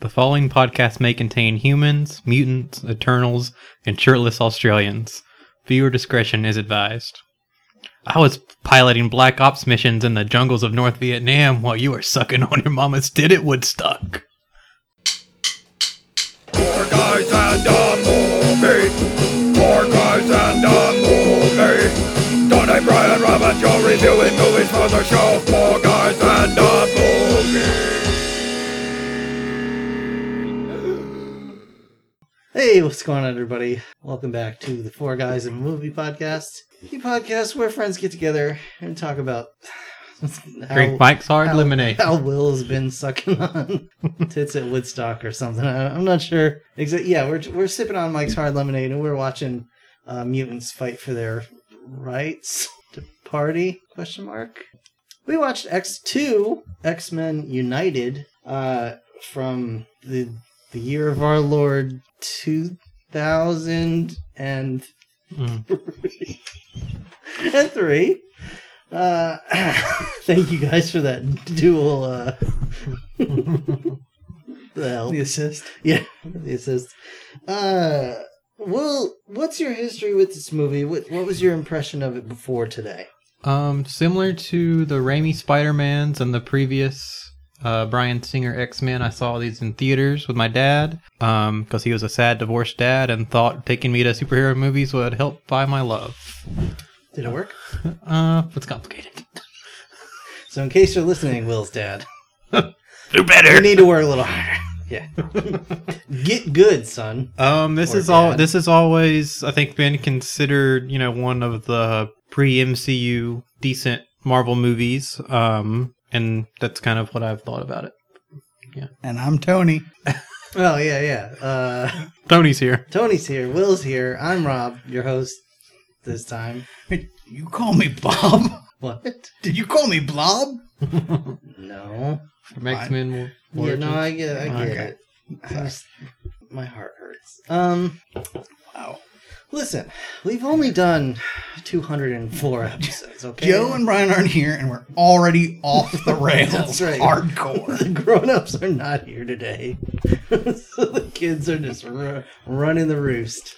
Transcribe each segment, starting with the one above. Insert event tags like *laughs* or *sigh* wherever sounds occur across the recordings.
The following podcast may contain humans, mutants, eternals, and shirtless Australians. Viewer discretion is advised. I was piloting Black Ops missions in the jungles of North Vietnam while you were sucking on your mama's tit at Woodstock. Four guys and a movie. Four guys and a movie. Donnie, Brian, Rob, and Joe reviewing movies for the show. Four guys and a movie. Hey, what's going on, everybody? Welcome back to the Four Guys in a Movie podcast. The podcast where friends get together and talk about how, Drink Mike's Hard how- Lemonade. How Will's been sucking on tits at Woodstock or something. I, I'm not sure. Exactly. Yeah, we're we're sipping on Mike's Hard Lemonade and we're watching uh, mutants fight for their rights to party? Question mark. We watched X two X Men United uh, from the the year of our Lord two thousand and Mm. and *laughs* three. Uh, *laughs* thank you guys for that dual uh, *laughs* the help. The assist. Yeah, the assist. Uh, well, what's your history with this movie? What what was your impression of it before today? Um, similar to the Raimi Spider-Mans and the previous uh, Bryan Singer X-Men, I saw these in theaters with my dad um, because he was a sad divorced dad and thought taking me to superhero movies would help buy my love. Did it work? *laughs* Uh, it's complicated. So, in case you're listening, Will's dad, *laughs* Do better. you better. need to work a little harder. *laughs* Yeah, get good, son. Um, this Or is all. This has always, I think, been considered, you know, one of the pre-MCU decent Marvel movies. Um, and that's kind of what I've thought about it. Yeah. And I'm Tony. *laughs* Oh yeah, yeah. Uh, Tony's here. Tony's here. Will's here. I'm Rob, your host. This time, *laughs* You call me Bob? *laughs* what? Did you call me Blob? No. From X-Men. Yeah, no, I get, I get Okay. it. I just- my heart hurts. Um, Wow. Listen, we've only done 204 episodes. Okay, Joe and Brian aren't here, and we're already off the *laughs* rails. That's right. Hardcore. the grown-ups are not here today, *laughs* so the kids are just ru- running the roost.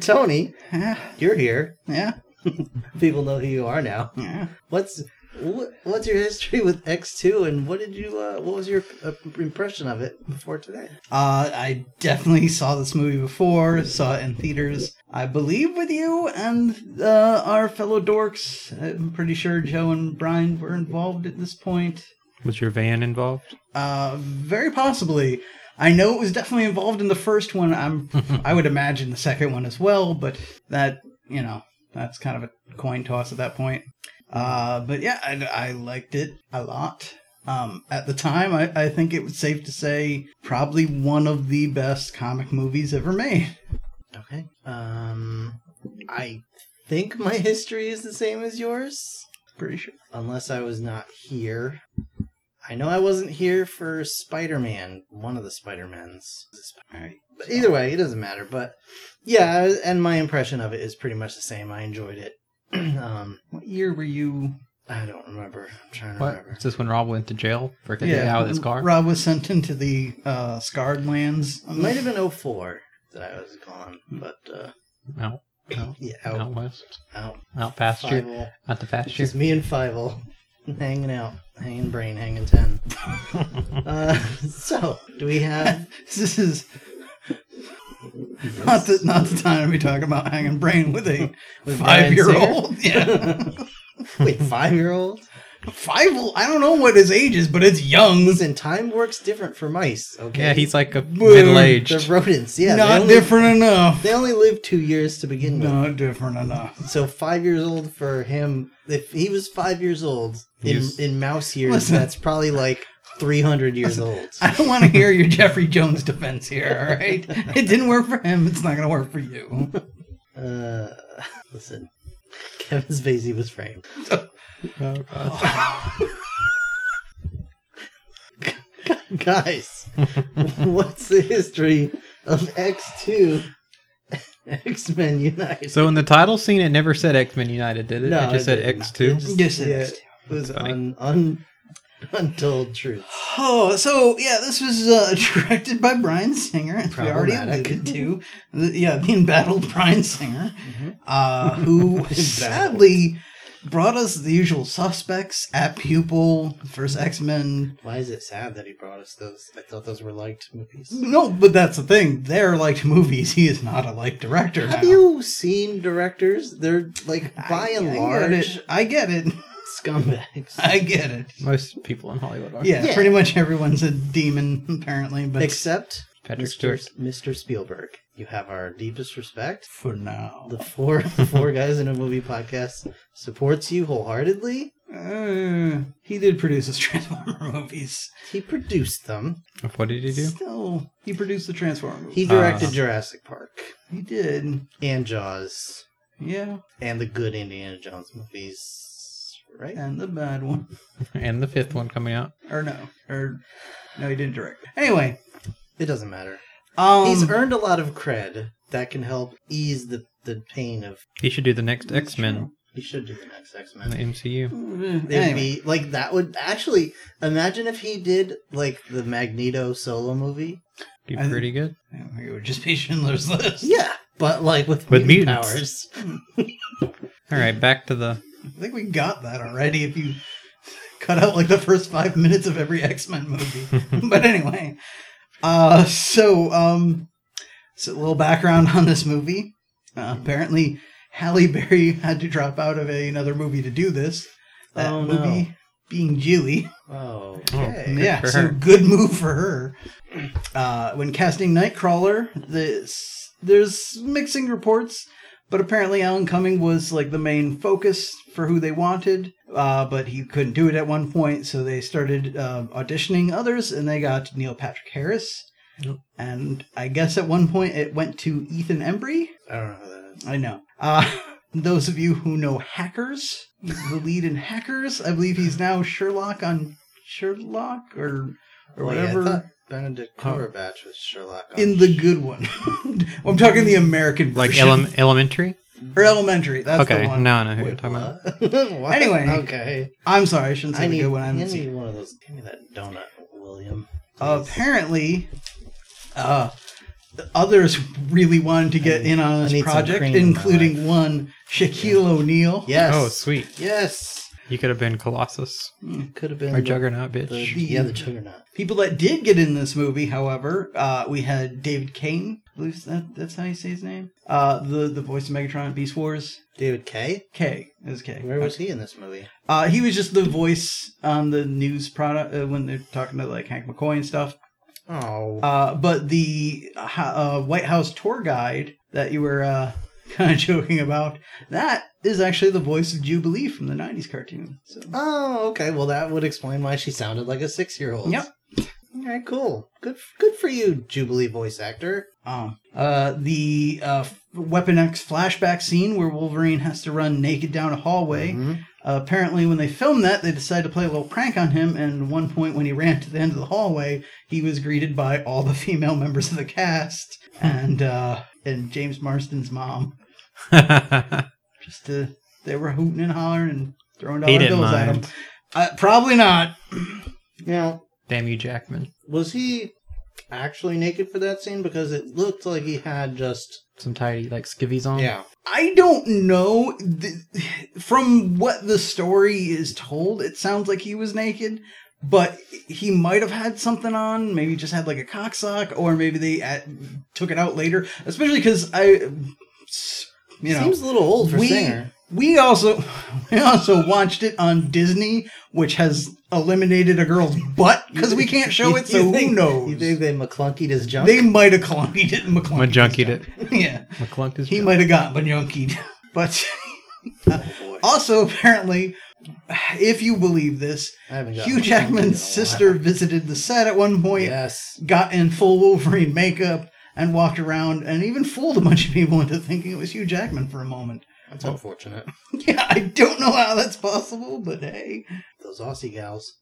Tony, Yeah. you're here. Yeah. *laughs* People know who you are now. Yeah. What's what, what's your history with X2, and what did you uh, what was your uh, impression of it before today? Uh, I definitely saw this movie before. Saw it in theaters, I believe, with you and uh, our fellow dorks. I'm pretty sure Joe and Brian were involved at this point. Was your van involved? Uh, very possibly. I know it was definitely involved in the first one. I'm, *laughs* I would imagine the second one as well, but that, you know, that's kind of a coin toss at that point. Uh, but yeah, I, I liked it a lot. Um, at the time, I, I think it was safe to say probably one of the best comic movies ever made. Okay. Um, I think my history is the same as yours, Pretty sure. unless I was not here. I know I wasn't here for Spider Man, one of the Spider Mans. Right. But either way, it doesn't matter. But yeah, and my impression of it is pretty much the same. I enjoyed it. *clears throat* um, What year were you? I don't remember. I'm trying to What? remember. Is this when Rob went to jail for getting out of his car? Rob was sent into the uh, scarred lands. It might have been 04 that I was gone, but uh, Out, out, *laughs* yeah, out out, west, out. out pasture, Fievel. out the pasture. just me and Fievel *laughs* hanging out, hanging brain, hanging ten. *laughs* uh, so, do we have? This is not the not the time to be talking about hanging brain with a With five year old. Yeah, Wait, five year old? Five. I don't know what his age is, but it's young. Listen, time works different for mice. Okay, yeah, he's like a middle aged. they're rodents. Yeah, not only, different enough. They only live two years to begin with. Not different enough. So five years old for him. If he was five years old in, He's- in mouse years, Listen. that's probably like three hundred years old. I don't want to hear your Jeffrey Jones defense here. All right, *laughs* it didn't work for him. It's not going to work for you. Uh, listen, Kevin Spacey was framed. *laughs* Oh, *laughs* God. Guys, what's the history of X two *laughs* X Men United? So in the title scene, it never said X Men United, did it? No, it just it said. X two. It just- Yes, it yeah, is. It was Funny. un, un, Untold truth. Oh, so yeah, this was uh, *laughs* directed by Bryan Singer, as we already Problematic. alluded to. The- yeah, the embattled Bryan Singer, Mhm. uh, who sadly brought us the usual suspects Apt Pupil, first X Men. Why is it sad that he brought us those? I thought those were liked movies. No, but that's the thing. They're liked movies. He is not a liked director. Have now. you seen directors? They're like by I- and I get large it. I get it. scumbags. *laughs* I get it. Most people in Hollywood are. Yeah, Yeah. pretty much everyone's a demon apparently, but Except Patrick Mr. Stewart. Mr. Spielberg. You have our deepest respect. for now. The four *laughs* the four guys in a movie podcast supports you wholeheartedly. Uh, he did produce his *laughs* Transformer movies. He produced them. What did he do? Still, he produced the Transformer movies. He directed Uh. Jurassic Park He did. and Jaws Yeah, and the good Indiana Jones movies. Right? and the bad one. *laughs* And the fifth one coming out. Or no. Or no, he didn't direct. Anyway, It doesn't matter. Um, He's earned a lot of cred that can help ease the, the pain of. He should do the next X Men He should do the next X Men. the MCU. They'd anyway, be like that would actually imagine if he did like the Magneto solo movie. Do I- pretty good. it would just be Schindler's List. Yeah, but like with, With mutant mutants. powers. All right, back to the. I think we got that already. If you cut out like the first five minutes of every X Men movie, *laughs* but anyway, uh, so um, so a little background on this movie. Uh, apparently, Halle Berry *laughs* had to drop out of a, another movie to do this. That Oh, no. movie being Gigli. Oh, Good okay. yeah, for so good move for her. Uh, when casting Nightcrawler, this there's mixing reports, but apparently Alan Cumming was like the main focus for who they wanted. Uh, but he couldn't do it at one point, so they started uh, auditioning others, and they got Neil Patrick Harris. Yep. And I guess at one point it went to Ethan Embry. I don't know who that is. I know. Uh, *laughs* those of you who know Hackers, he's the lead in Hackers. I believe he's now Sherlock on Sherlock or or Oh, yeah, whatever. thought Benedict Cumberbatch was Sherlock. in the good one. *laughs* I'm talking the American Like version. ele- elementary? or elementary. That's the okay, one. now I know who you're talking about. what? *laughs* What? Anyway. okay. I'm sorry, I shouldn't say I the need, good one. I haven't hand me seen. one of those. Give me that donut, William. Uh, apparently, uh, the others really wanted to get I- in on I this need some project, cream in my including one Shaquille O'Neal. yes. Oh, sweet. Yes. You could have been Colossus Could have been or the- Juggernaut, the- bitch. yeah, the Juggernaut. People that did get in this movie, however, uh, we had David Kane. I believe that, that's how you say his name. Uh, the the voice of Megatron in Beast Wars. David K. K is K. Where was he in this movie? Uh, he was just the voice on the news product uh, when they're talking to like Hank McCoy and stuff. Oh, Uh, but the uh, White House tour guide that you were uh, *laughs* kind of joking about, that is actually the voice of Jubilee from the '90s cartoon. So oh, okay. Well, that would explain why she sounded like a six-year-old. Yep. All right, cool. Good, good for you, Jubilee voice actor. Um, uh, the uh, Weapon X flashback scene where Wolverine has to run naked down a hallway. Mhm. Uh, apparently, when they filmed that, they decided to play a little prank on him. And at one point, when he ran to the end of the hallway, he was greeted by all the female members of the cast and uh, and James Marsden's mom. *laughs* Just to, they were hooting and hollering and throwing dollar bills at him. Uh, probably not. *clears throat* Now, Damn you, Jackman. was he actually naked for that scene? Because it looked like he had just. Some tidy, like, skivvies on. Yeah. I don't know. *sighs* From what the story is told, it sounds like he was naked, but he might have had something on. Maybe just had like a cock sock, or maybe they uh, took it out later. Especially because I, you know, Seems a little old for we Singer. we also *laughs* we also watched it on Disney, which has eliminated a girl's butt because we can't show *laughs* it. So You who knows? You think they McClunkied his junk? They might have clunkied it. McClunkied Majunkied it. *laughs* yeah. McClunk is He might have got Banyunkied. But oh boy. also, apparently, if you believe this, I haven't got Hugh McClunkied in a Jackman's sister visited the set at one point, Yes. got in full Wolverine makeup, and walked around and even fooled a bunch of people into thinking it was Hugh Jackman for a moment. That's unfortunate. *laughs* Yeah, I don't know how that's possible, but hey, Those Aussie gals.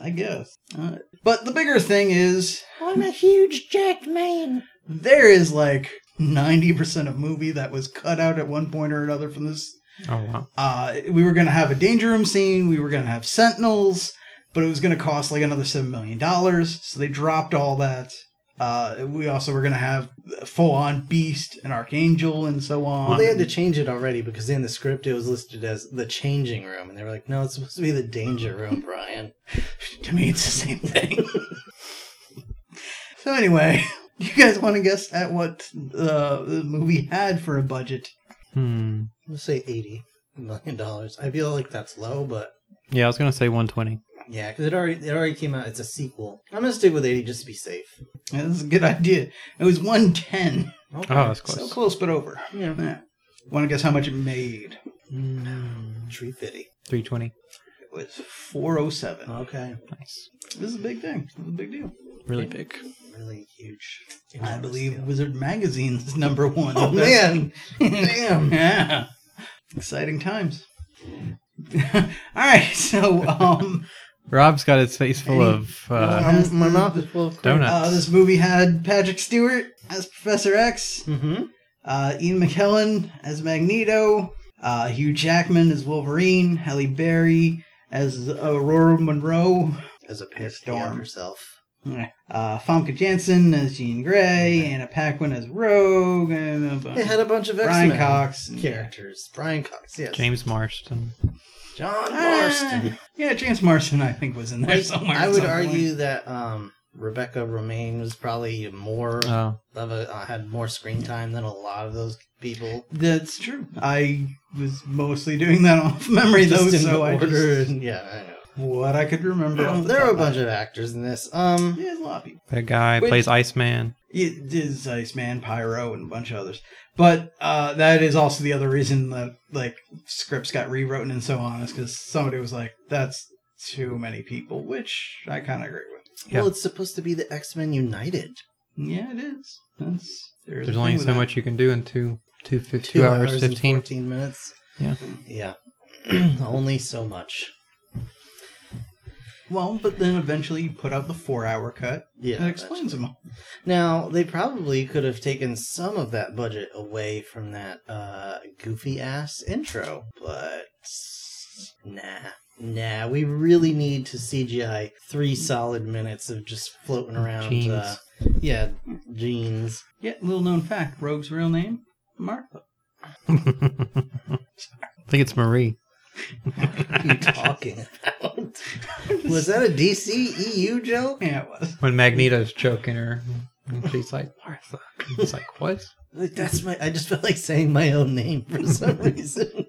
I guess. Uh, but the bigger thing is, I'm a huge jacked man. there is like 90% of movie that was cut out at one point or another from this Oh, wow. uh, we were going to have a danger room scene. We were going to have sentinels. but it was going to cost like another seven million dollars. So they dropped all that. Uh, we also were going to have full on Beast and Archangel and so on. Well, they had to change it already because in the script it was listed as the changing room, and they were like, "No, it's supposed to be the danger room, Brian." *laughs* to me, it's the same thing. *laughs* so anyway, do *laughs* you guys want to guess at what uh, the movie had for a budget? Hmm. Let's say eighty million dollars. I feel like that's low, but Yeah, I was gonna say 120. yeah, because it already it already came out. It's a sequel. I'm gonna stick with eighty just to be safe. Yeah, That's a good idea. It was one ten. Okay. Oh, that's close. So close. close, but over. yeah, Yeah. Want to guess how much it made? tree fitty. 320. It was four oh seven. Okay, Nice. This is a big thing. This is a big deal. Really big. really huge. I believe deal. Wizard Magazine's *laughs* number one. Oh man, damn. *laughs* yeah. Exciting times. *laughs* All right, so um, Rob's got his face full Any- of uh, my mouth is full of Donuts. uh, this movie had Patrick Stewart as Professor X, Mm-hmm. uh, Ian McKellen as Magneto, uh, Hugh Jackman as Wolverine, Halle Berry as Aurora Monroe, As a Storm. Storm herself. uh, Famke Janssen as Jean Grey, Anna Paquin as Rogue, and a bunch It had a bunch of Brian X-Men Cox. and- characters. Brian Cox, yes. James Marsden. John Ah, Marsden. yeah, James Marsden, I think, was in there Like, somewhere. I at would some point. argue that um, Rebecca Romijn was probably more Oh, of a uh, had more screen time than a lot of those people. That's true. I was mostly doing that off *laughs* memory, though, Just in so I just, and- yeah, I know. what I could remember. off the there top are a bunch of actors in this. Um, Yeah, there's a lot of people. that guy Which- plays Iceman. It is Iceman, Pyro, and a bunch of others. But uh, that is also the other reason that like scripts got rewritten and so on is because somebody was like, "That's too many people," which I kind of agree with. Yeah. well, it's supposed to be the X Men United. Yeah, it is. That's there's, There's only so that. much you can do in two, two, fif- two, hours, and 15. 14 minutes. Yeah. Yeah. *clears throat* Only so much. Well, but then eventually you put out the four-hour cut. Yeah. that explains them all. Now, they probably could have taken some of that budget away from that uh, goofy ass intro, but nah. Nah, we really need to CGI three solid minutes of just floating around. Jeans. Uh, yeah, jeans. Yeah, little known fact: Rogue's real name, Martha. I think it's Marie. What are you talking about? Was that a DC EU joke? Yeah, it was. When Magneto's choking her, and she's like, Martha. It's like, what? Like, that's my. I just felt like saying my own name for some *laughs* reason.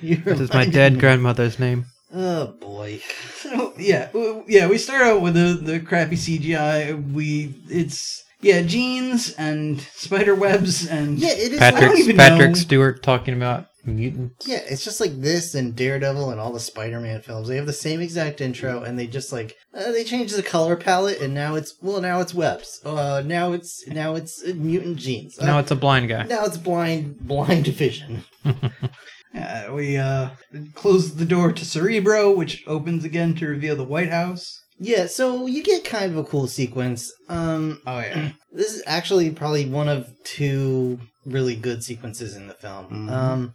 You That is my dead me. grandmother's name. Oh boy. So yeah, yeah, we start out with the the crappy CGI. We it's yeah, jeans and spider webs and Yeah, it is. I Patrick don't even Patrick know. Stewart talking about mutants. Yeah, it's just like this and Daredevil and all the Spider-Man films. They have the same exact intro, and they just like uh, they change the color palette, and now it's well, now it's webs. Uh, now it's now it's uh, mutant genes. Uh, Now it's a blind guy. now it's blind blind vision. *laughs* Yeah, we uh close the door to Cerebro, which opens again to reveal the White House. Yeah, so you get kind of a cool sequence. Um, *clears throat* Oh yeah, this is actually probably one of two really good sequences in the film. Mhm. Um,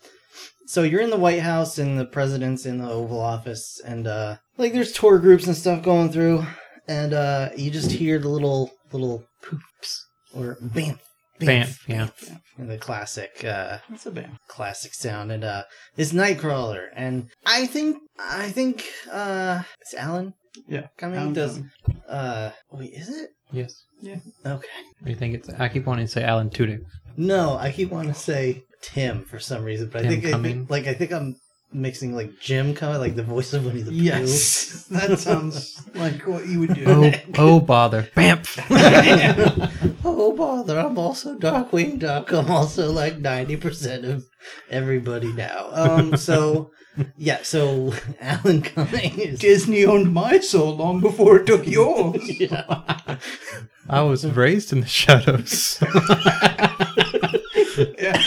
so you're in the White House and the president's in the Oval Office, and uh, like there's tour groups and stuff going through, and uh, you just hear the little little poops or bam, Bamf, yeah. and the classic uh, that's a bam. classic sound, and uh, it's Nightcrawler, and I think I think uh, it's Alan. Yeah, coming Alan does. Cumming. Uh, wait, is it? Yes. Yeah. Okay. Do you think it's? I keep wanting to say Alan Tudyk. No, I keep wanting to say Tim for some reason, but I Tim think, I Cumming? think like I think I'm mixing like Jim Cumming, like the voice of Winnie the Pooh. Yes, *laughs* that sounds like what you would do. Oh, oh bother. Bamf. *laughs* oh bother! I'm also Darkwing Duck. I'm also like ninety percent of everybody now. Um, so *laughs* yeah, so Alan Cumming is Disney owned my soul long before it took yours. yeah. I was raised in the shadows. yeah.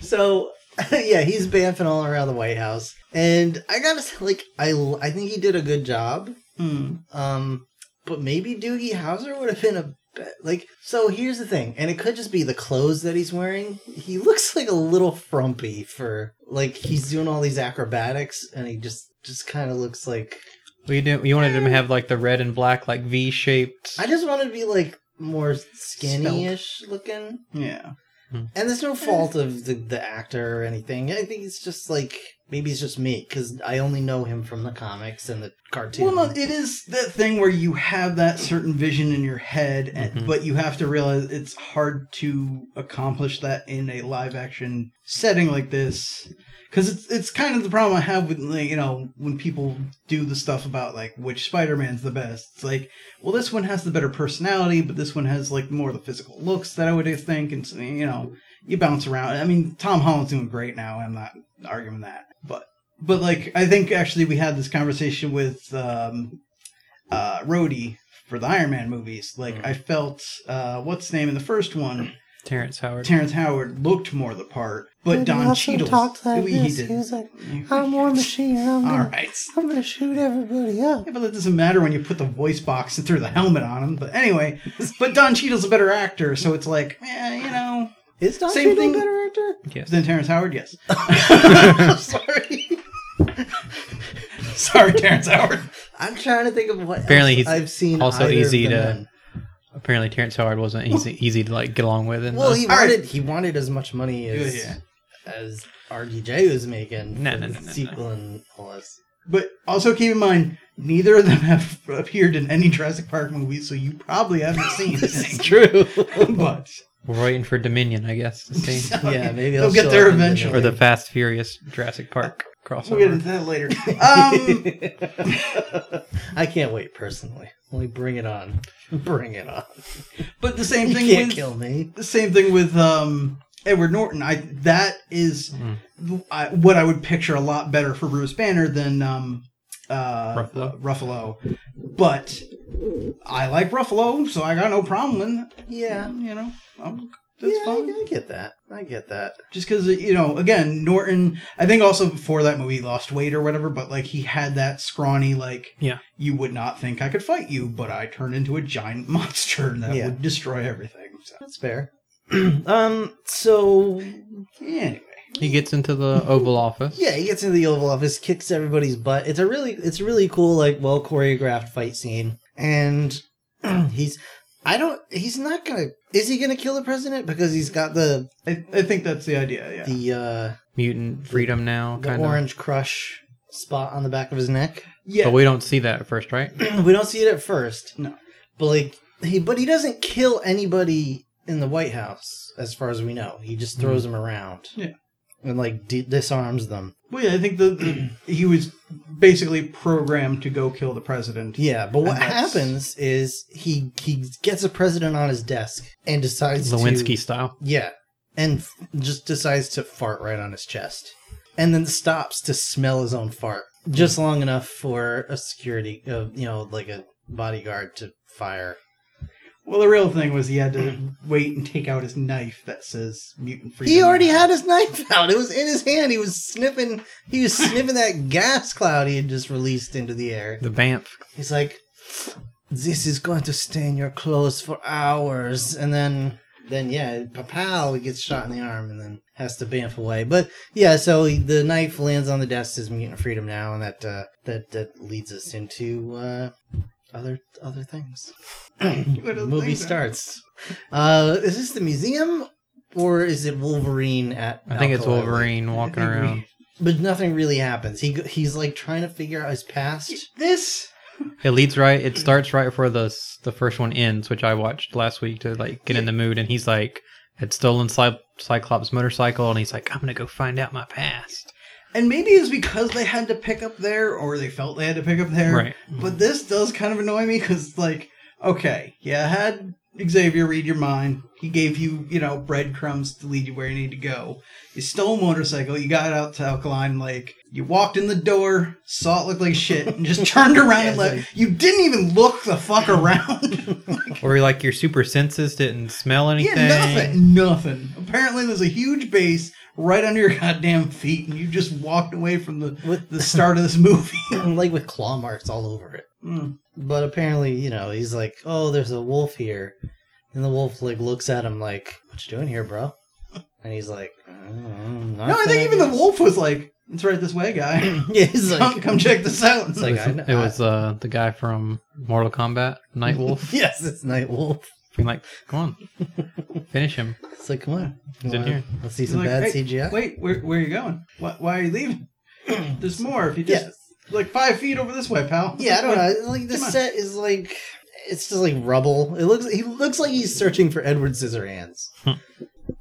So *laughs* yeah, he's bamfing all around the White House, and I gotta say, like, I I think he did a good job. Hmm. Um, but maybe Doogie Howser would have been a be- like. So here's the thing, and it could just be the clothes that he's wearing. He *laughs* looks like a little frumpy for like he's doing all these acrobatics, and he just just kind of looks like. We didn't. You wanted him to have like the red and black, like V shaped. I just wanted to be like more skinny-ish looking, Yeah. And there's no fault of the the actor or anything. I think it's just like maybe it's just me because I only know him from the comics and the cartoon. Well, no, it is that thing where you have that certain vision in your head, and, Mhm. but you have to realize it's hard to accomplish that in a live action setting like this. Because it's it's kind of the problem I have with like, you know when people do the stuff about like which Spider Man's the best. It's like, well, this one has the better personality, but this one has like more of the physical looks that I would think, and you know you bounce around. I mean, Tom Holland's doing great now. I'm not arguing that, but but like I think actually we had this conversation with um, uh, Rhodey for the Iron Man movies. Like Mhm. I felt uh, what's his name in the first one, Terrence Howard. Terrence Howard looked more the part, but But Don also Cheadle talked like he, this. did. He was like, I'm War Machine. I'm All gonna, right. I'm gonna shoot everybody up. Yeah, but that doesn't matter when you put the voice box and throw the helmet on him. But anyway, *laughs* but Don Cheadle's a better actor, so it's like, eh, you know, is Don same Cheadle thing- a better actor? Yes. than Terrence Howard. Yes, *laughs* *laughs* Sorry, sorry, Terrence Howard. I'm trying to think of what. Apparently else he's I've seen also either of easy them to- in. Apparently, Terrence Howard wasn't easy easy to like get along with. And Well, he All right. wanted he wanted as much money as Yeah. As RDJ was making No, for no, no, no, no. sequel and all this. But also keep in mind, neither of them have appeared in any Jurassic Park movies, so you probably haven't seen this. *laughs* true. but we're waiting for Dominion, I guess, to see, *laughs* yeah, maybe they'll I'll get there eventually. or the Fast Furious Jurassic Park crossover. We'll get crossover. into that later. Um, *laughs* I can't wait personally. Only bring it on. Bring it on. but the same You thing can't with kill me. the same thing with um, Edward Norton. I that is Mm. I, what I would picture a lot better for Bruce Banner than um, uh, Ruffalo. Ruffalo. But I like Ruffalo, so I got no problem with Yeah. you know. Um, that's yeah, fine. I, I get that. I get that. just because you know again norton i think also before that movie he lost weight or whatever but like he had that scrawny like Yeah. you would not think i could fight you but i turned into a giant *laughs* monster and that Yeah. would destroy everything so That's fair. *clears throat* um. So anyway He gets into the Oval Office. yeah, he gets into the Oval Office, kicks everybody's butt. It's a really, it's a really cool, like well choreographed fight scene, and *clears throat* he's. I don't. He's not gonna. Is he gonna kill the president because he's got the I, I think that's the idea yeah the uh Mutant freedom now, the kind of. orange crush spot on the back of his neck? yeah But we don't see that at first, right? *clears throat* we don't see it at first. No. But like he but he doesn't kill anybody in the White House as far as we know. He just throws them around. Yeah. And like di- disarms them. well yeah i think the, the *clears throat* he was basically programmed to go kill the president Yeah, but what And that's- happens is he he gets a president on his desk and decides Lewinsky to style. Yeah. And f- just decides to fart right on his chest. And then stops to smell his own fart. Just long enough for a security, uh, you know, like a bodyguard to fire. Well the real thing was he had to wait and take out his knife that says mutant freedom He already had his knife out. It was in his hand. He was sniffing. He was *laughs* sniffing that gas cloud he had just released into the air. The bamf. He's like, "This is going to stain your clothes for hours." And then, then yeah, Papal he gets shot in the arm, and then has to bamf away. But yeah, so he, the knife lands on the desk. Says mutant freedom now, and that uh, that that leads us into uh, other other things. *clears throat* What the other movie starts. Uh, is this the museum? Or is it Wolverine at? I think it's Alkali Wolverine walking I think we- around. But nothing really happens. He he's like trying to figure out his past. this It leads right. It starts right before the s- the first one ends, which I watched last week to like get in the mood. And he's like, had stolen Cy- Cyclops' motorcycle, and he's like, I'm gonna go find out my past. And maybe it's because they had to pick up there, or they felt they had to pick up there. Right. But this does kind of annoy me because, like, okay, yeah, I had Xavier read your mind. He gave you, you know, breadcrumbs to lead you where you need to go. You stole a motorcycle. You got out to Alkaline Lake. You walked in the door, saw it look like shit, and just *laughs* turned around and Yeah, it's left. You didn't even look the fuck around. *laughs* Or like your super senses didn't smell anything. Yeah, nothing. Nothing. Apparently, there's a huge base right under your *laughs* goddamn feet, and you just walked away from the With the start of this movie. *laughs* like with claw marks all over it. Mm. But apparently, you know, he's like, "Oh, there's a wolf here," and the wolf like looks at him like, "What you doing here, bro?" *laughs* And he's like, "Mm, No, I think even the wolf was like, it's right this way, guy. Yeah, he's come, like, come check this out. It's It like, was, I know- it was uh, the guy from Mortal Kombat, Nightwolf. yes, it's Nightwolf. Being like, come on, finish him. *laughs* It's like, come on, He's in on. here. Let's see some like, bad "Hey, CGI. Wait, where, where are you going? Why, why are you leaving? *clears throat* There's more. If you just Yes. like five feet over this way, pal. *laughs* Yeah, I don't know. Like the Come on. set is like it's just like rubble. It looks he looks like he's searching for Edward Scissorhands.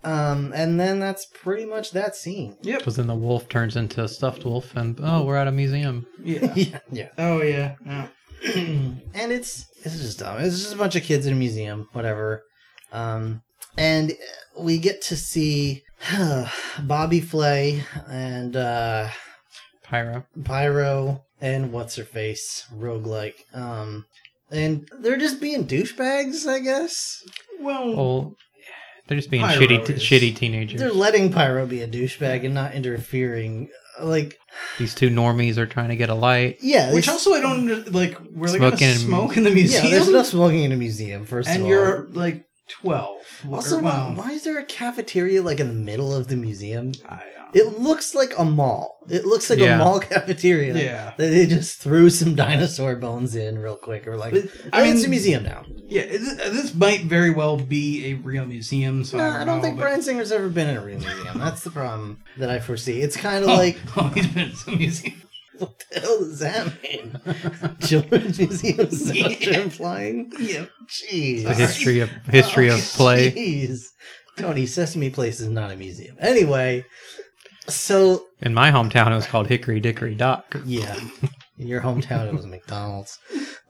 um, and then that's pretty much that scene. Yep. Because then the wolf turns into a stuffed wolf, and oh, we're at a museum. Yeah. yeah, *laughs* yeah. Oh yeah. yeah. *clears throat* and it's it's just dumb. It's just a bunch of kids in a museum, whatever. Um, and we get to see *sighs* Bobby Flay and uh, Pyro. Pyro and what's her face roguelike. Um, and they're just being douchebags, I guess. Well, Well, they're just being Pyro shitty, t- shitty teenagers. They're letting Pyro be a douchebag and not interfering. Like, These two normies are trying to get a light. yeah, which also I don't like. Were they Smoking smoke in the *laughs* yeah, museum? there's no smoking in a museum. First and of all, and you're like twelve. Also Or, why, wow. why is there a cafeteria like in the middle of the museum? I, uh, It looks like a mall. It looks like Yeah. a mall *laughs* cafeteria. Yeah. That they just threw some *laughs* dinosaur bones in real quick. Or like, But, I I mean, it's a museum now. yeah, this, this might very well be a real museum. So No, I don't, I don't know, think but- Bryan Singer's ever been in a real museum. That's the problem that I foresee. It's kind of *laughs* Oh, like, oh, he's been in some museum. *laughs* what the hell does that mean? Children's museums is that what you're? Yep. Jeez. The history of history of oh, play. Jeez. Tony, Sesame Place is not a museum. Anyway, so In my hometown, it was called Hickory Dickory Dock. yeah, in your hometown it was *laughs* McDonald's.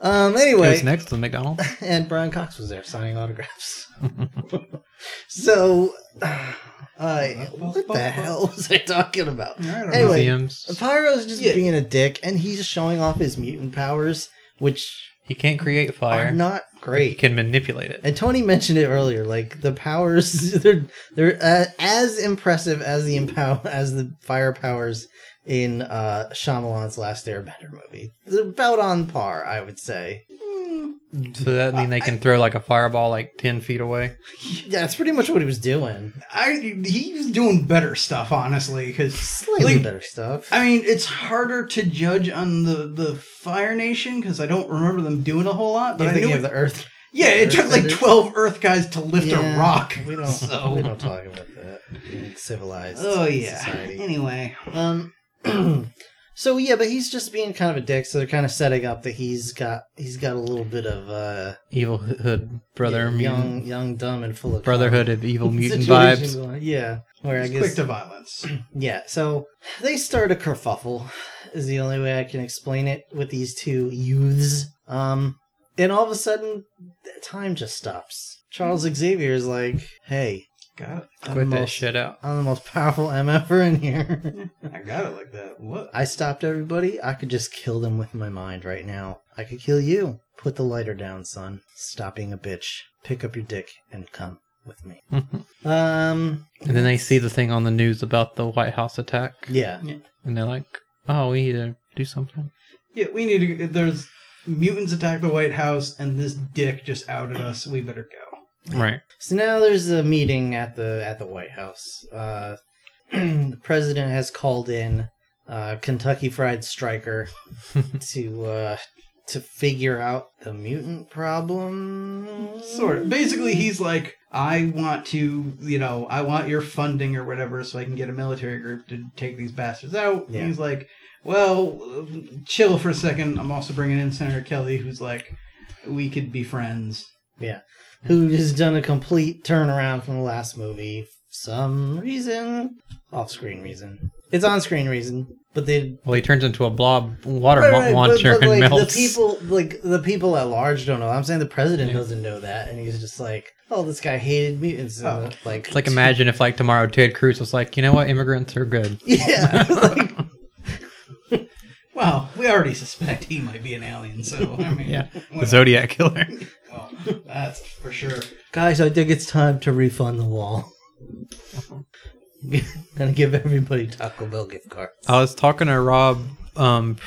Um. It Anyway, was next to McDonald's. *laughs* and Brian Cox was there signing autographs. *laughs* so, *sighs* uh, what the hell was I talking about? I don't know. Anyway, Museums. Pyro's just Yeah. being a dick, and he's showing off his mutant powers, which He can't create are fire. not great He great. can manipulate it. And Tony mentioned it earlier. Like the powers, they're they're uh, as impressive as the empower as the fire powers in uh Shyamalan's Last Airbender movie. They're about on par, I would say. So that mean they can throw like a fireball like ten feet away. *laughs* Yeah, that's pretty much what he was doing. I he's doing better stuff, honestly, because Slightly Like, better stuff. I mean, it's harder to judge on the the Fire Nation because I don't remember them doing a whole lot. But You're I knew it, of the Earth. yeah, it took like twelve Earth guys to lift Yeah, a rock. We don't. So- We don't talk about that civilized. Society. Oh yeah. Society. Anyway, Um. *clears throat* so yeah, but he's just being kind of a dick. So they're kind of setting up that he's got he's got a little bit of uh Evil hood brother yeah, mutant young, young, dumb, and full of brotherhood of evil *laughs* mutant vibes. going- Yeah, where I it's guess quick to violence. *clears throat* yeah. So they start a kerfuffle. Is the only way I can explain it with these two youths. Um, and all of a sudden, time just stops. Charles Xavier is like, "Hey, Got it. I'm Quit that most- shit out. I'm the most powerful MFer in here." *laughs* I got it like that. What? I stopped everybody. I could just kill them with my mind right now. I could kill you. Put the lighter down, son. Stop being a bitch. Pick up your dick and come with me. *laughs* Um, And then they see the thing on the news about the White House attack, yeah. and they're like, "Oh, we need to do something." Yeah, we need to. There's mutants attack the White House, and this dick just outed us. We better go. Right. So now there's a meeting at the at the White House. Uh, *clears throat* the president has called in uh, Kentucky Fried Stryker *laughs* to uh, to figure out the mutant problem. Sort of. Basically, he's like, I want to, you know, I want your funding or whatever, so I can get a military group to take these bastards out. Yeah. He's like, well, uh, chill for a second. I'm also bringing in Senator Kelly, who's like, we could be friends. Yeah. Who has done a complete turnaround from the last movie. for Some reason. Off screen reason. It's on screen reason. But they Well, he turns into a blob water Right, right, but- launcher but, and like, melts. The people like the people at large don't know. I'm saying the president Yeah. doesn't know that and he's just like, Oh, this guy hated mutants. and, uh, Oh. like It's like imagine if like tomorrow Ted Cruz was like, you know what, immigrants are good. *laughs* Yeah. like, *laughs* Well, we already suspect he might be an alien, so, I *laughs* mean, Yeah, the whatever. Zodiac killer. Well, *laughs* that's for sure. Guys, I think it's time to refund the wall. *laughs* Gonna give everybody Taco Bell gift cards. I was talking to Rob um,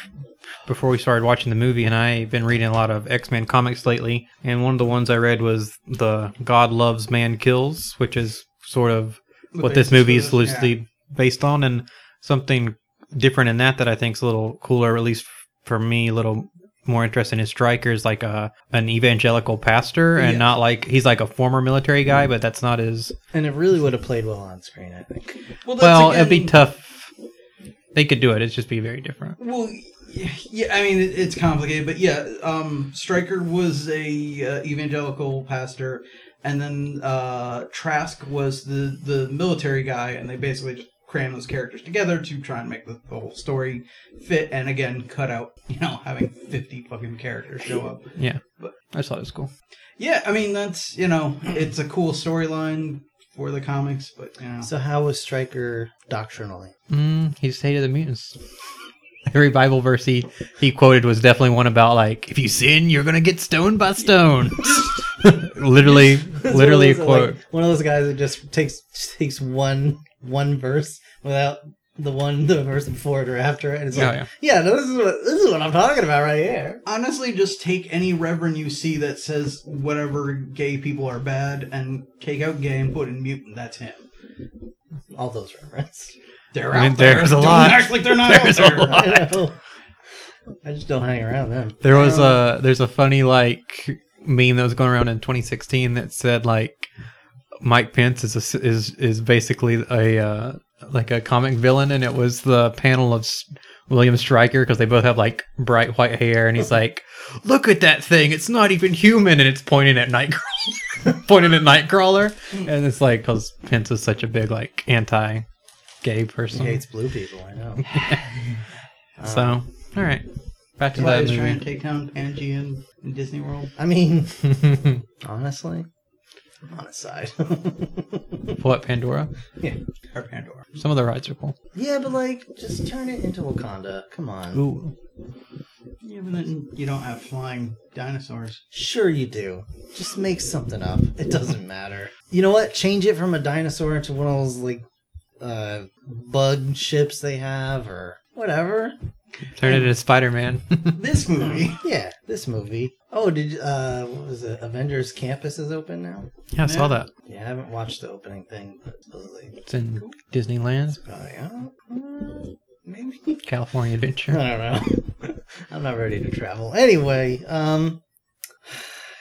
before we started watching the movie, and I've been reading a lot of X Men comics lately. And one of the ones I read was the God Loves Man Kills, which is sort of The what this movie is this, loosely based on, and something different in that that I think's a little cooler, at least for me, a little more interesting is Stryker's like a an evangelical pastor, and Yeah. not like he's like a former military guy, but that's not his. And it really would have played well on screen, I think. Well, that's Well, it'd be tough. They could do it. It'd just be very different. Well, yeah, I mean it's complicated, but yeah, um, Stryker was a uh, evangelical pastor, and then uh, Trask was the the military guy, and they basically just crammed those characters together to try and make the, the whole story fit, and again, cut out *laughs* you know having fifty fucking characters show up. Yeah, But- I thought it was cool. Yeah, I mean that's you know it's a cool storyline for the comics, but you know. So how was Stryker doctrinally? Mm, he just hated the mutants. Every Bible verse he, he quoted was definitely one about like if you sin, you're gonna get stoned by stones. *laughs* literally, *laughs* literally a one of quote. like, one of those guys that just takes takes one one verse without the one the verse before it or after it. And it's like, yeah. yeah, no, this is what this is what I'm talking about right here. honestly just take any reverend you see that says whatever gay people are bad and take out gay and put in mutant that's him All those reverends. they're I mean, out there there's a Don't lot. act like they're not *laughs* There's out a there lot. *laughs* I know. I just don't hang around them. There was um, a there's a funny like meme that was going around in 2016 that said like Mike Pence is a, is is basically a uh, like a comic villain, and it was the panel of S- William Stryker because they both have like bright white hair, and he's like, "Look at that thing! It's not even human," and it's pointing at Nightcrawler, *laughs* pointing at Nightcrawler, and it's like because Pence is such a big like anti-gay person. He person. hates blue people. I know. *laughs* So all right, back to Why that he's trying to take down Angie in, in Disney World. I mean, *laughs* honestly, I'm *laughs* on his side. *laughs* what Pandora? Yeah, or Pandora. Some of the rides are cool. yeah, but like, just turn it into Wakanda. Come on. Ooh. Yeah, but then you don't have flying dinosaurs. Sure, you do. Just make something up. It doesn't matter. You know what? Change it from a dinosaur into one of those like uh bug ships they have, or whatever. Turn it into Spider Man. *laughs* This movie. Yeah, this movie. Oh, did uh, what was it? Avengers Campus is open now. yeah, I saw that. Yeah, I haven't watched the opening thing, but supposedly, It's in Disneyland, probably, I don't maybe. California Adventure. I don't know. *laughs* I'm not ready to travel. Anyway, um.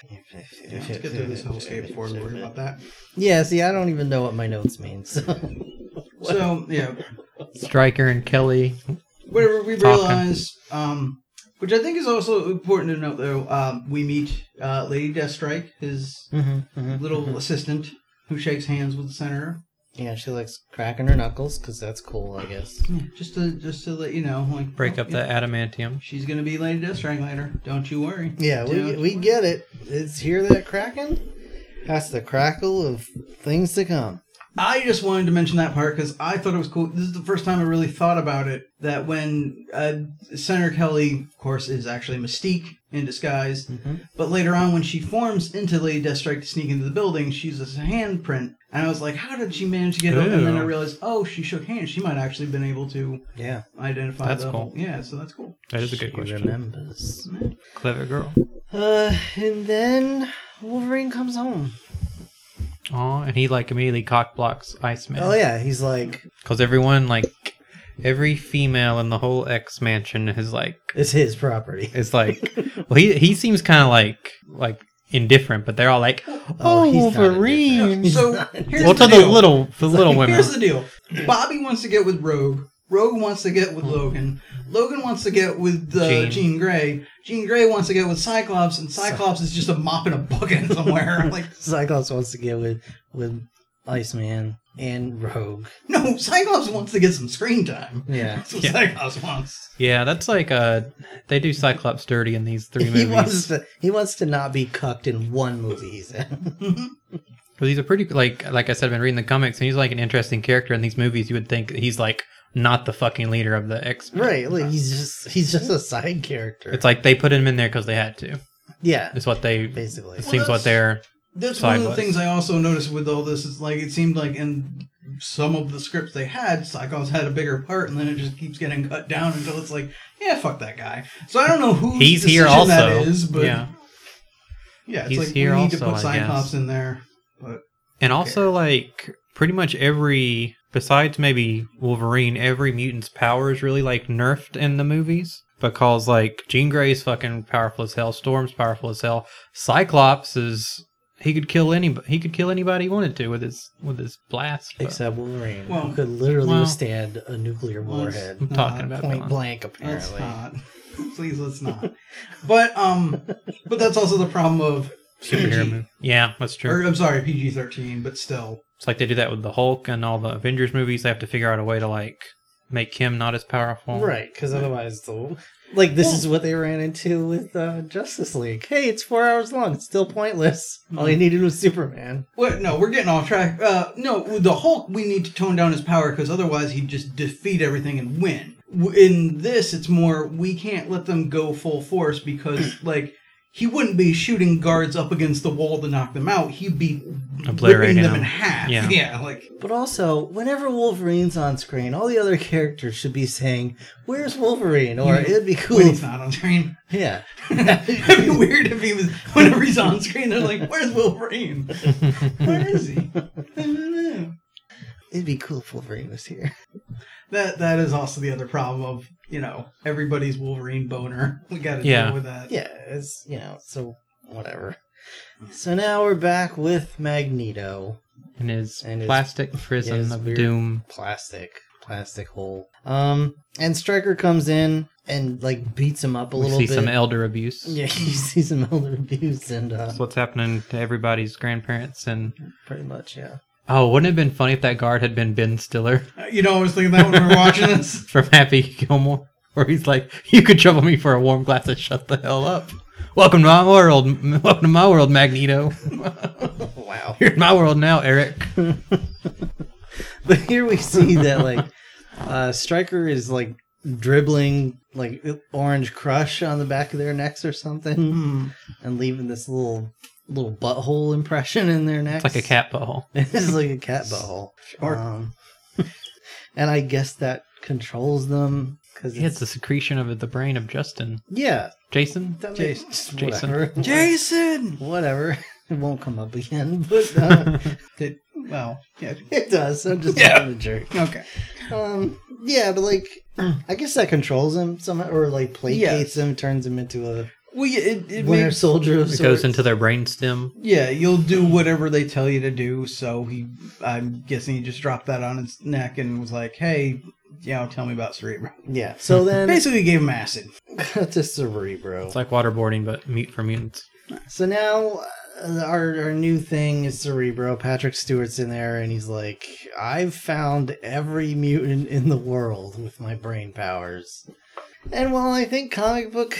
Yeah, let's get through this whole skate before worry about that. Yeah, see, I don't even know what my notes mean. So, So yeah, Stryker and Kelly. Whatever we realize, um, which I think is also important to note, though, um, we meet uh, Lady Deathstrike, his Mhm, mhm, little mhm. assistant, who shakes hands with the senator. yeah, she likes cracking her knuckles because that's cool, I guess. Yeah, just to just to let you know, like Break oh, up yeah, the adamantium. She's gonna be Lady Deathstrike later. Don't you worry. Yeah, we Don't we you get it. It's hear that cracking. That's the crackle of things to come. I just wanted to mention that part because I thought it was cool. This is the first time I really thought about it. That when uh, Senator Kelly, of course, is actually Mystique in disguise, Mhm. but later on when she forms into Lady Deathstrike to sneak into the building, she uses a handprint, and I was like, how did she manage to get it? And then I realized, oh, she shook hands. She might actually been able to Yeah, identify. That's the cool. Yeah, so that's cool. That is a good she question. remembers. Clever girl. Uh, and then Wolverine comes home. Aw, and he like immediately cock blocks Iceman. Oh yeah, he's like, Because everyone, like, every female in the whole X mansion is like, it's his property. *laughs* It's like, *laughs* well, he he seems kind of like, like indifferent, but they're all like, oh, he's not oh, Wolverine. He's So not- here's well, the to the little, the little women. Here's the deal. Bobby wants to get with Rogue. Rogue wants to get with Logan. Logan wants to get with uh, Jean. Jean Grey. Jean Grey wants to get with Cyclops, and Cyclops is just a mop in a bucket *laughs* somewhere. like, Cyclops wants to get with with Iceman and Rogue. no, Cyclops wants to get some screen time. Yeah, *laughs* That's what Yeah. Cyclops wants. Yeah, that's like uh they do Cyclops dirty in these three *laughs* he movies wants to he wants to not be cucked in one movie. He said. because he's a pretty like like I said, I've been reading the comics and he's like an interesting character in these movies. You would think he's like not the fucking leader of the X. right, like he's just he's just a side character. It's like they put him in there because they had to. yeah, It's what they. basically. It seems what that's- they're. That's one of the Sideways. things I also noticed with all this is like it seemed like in some of the scripts they had, Cyclops had a bigger part, and then it just keeps getting cut down until it's like, yeah, fuck that guy. So I don't know who He's here also. that is, but yeah, yeah, it's He's like here we need to also, put I Cyclops in there. But and also like pretty much every besides maybe Wolverine, every mutant's power is really like nerfed in the movies because like Jean Grey's fucking powerful as hell, Storm's powerful as hell, Cyclops is he could kill anybody. He could kill anybody he wanted to with his with his blast. but- Except Wolverine, Well- who could literally well- withstand a nuclear warhead. I'm talking about Point Dylan. blank, Let's apparently. not. *laughs* Please, let's not. But um, but that's also the problem of superhero PG. movie. Yeah, that's true. Or I'm sorry, PG thirteen, but still. It's like they do that with the Hulk and all the Avengers movies. They have to figure out a way to like make him not as powerful. Right, because otherwise, the like this is what they ran into with uh, Justice League. Hey, it's four hours long. It's still pointless. All you needed was Superman. What? No, we're getting off track. Uh, no, with the Hulk, we need to tone down his power because otherwise he'd just defeat everything and win. In this, it's more we can't let them go full force because like he wouldn't be shooting guards up against the wall to knock them out. He'd be Obliterating ripping them them. in half. Yeah. *laughs* yeah, like But also, whenever Wolverine's on screen, all the other characters should be saying, "Where's Wolverine?" Or mm-hmm. it'd be cool. when he's not on screen. yeah, *laughs* It'd be weird if he was whenever he's on screen. They're like, "Where's Wolverine? *laughs* Where is he?" I don't know. It'd be cool if Wolverine was here. *laughs* That that is also the other problem of you know everybody's Wolverine boner. We got to Yeah. deal with that. Yeah, it's you know, so whatever. So now we're back with Magneto. In his And his- plastic prison his of doom. plastic plastic hole um and Stryker comes in and like beats him up a little bit. We little see bit some elder abuse. *laughs* yeah you see some elder abuse and uh That's what's happening to everybody's grandparents. And pretty much yeah oh, wouldn't it have been funny if that guard had been Ben Stiller Uh, You know, I was thinking that when we were watching this. *laughs* from Happy Gilmore, where he's like, "You could trouble me for a warm glass of shut the hell up." Welcome to my world. Welcome to my world, Magneto. *laughs* wow You're in my world now, Eric. *laughs* but here we see that like uh Stryker is like dribbling like orange crush on the back of their necks or something Hmm. and leaving this little little butthole impression in their necks It's like a cat butthole. *laughs* It's like a cat *laughs* butthole. Sure. Um, *laughs* and I guess that controls them because Yeah, it's the secretion of the brain of Justin. yeah, Jason? Jason. makes- Jason. whatever. Jason. whatever. It won't come up again, but uh, Did, well, yeah. it does. I'm just Yeah. being a jerk. Okay. Um, yeah, but like, I guess that controls him somehow, or like placates him, turns him into a Well, yeah, it, it winter makes, soldier of It sorts. goes into their brain stem. yeah, you'll do whatever they tell you to do. So he, I'm guessing he just dropped that on his neck and was like, "Hey, you know, tell me about Cerebro." yeah. So *laughs* then Basically, gave him acid. *laughs* to Cerebro. It's like waterboarding, but meat for mutants. So now uh, our our new thing is Cerebro. Patrick Stewart's in there, and he's like, "I've found every mutant in the world with my brain powers." And while I think comic book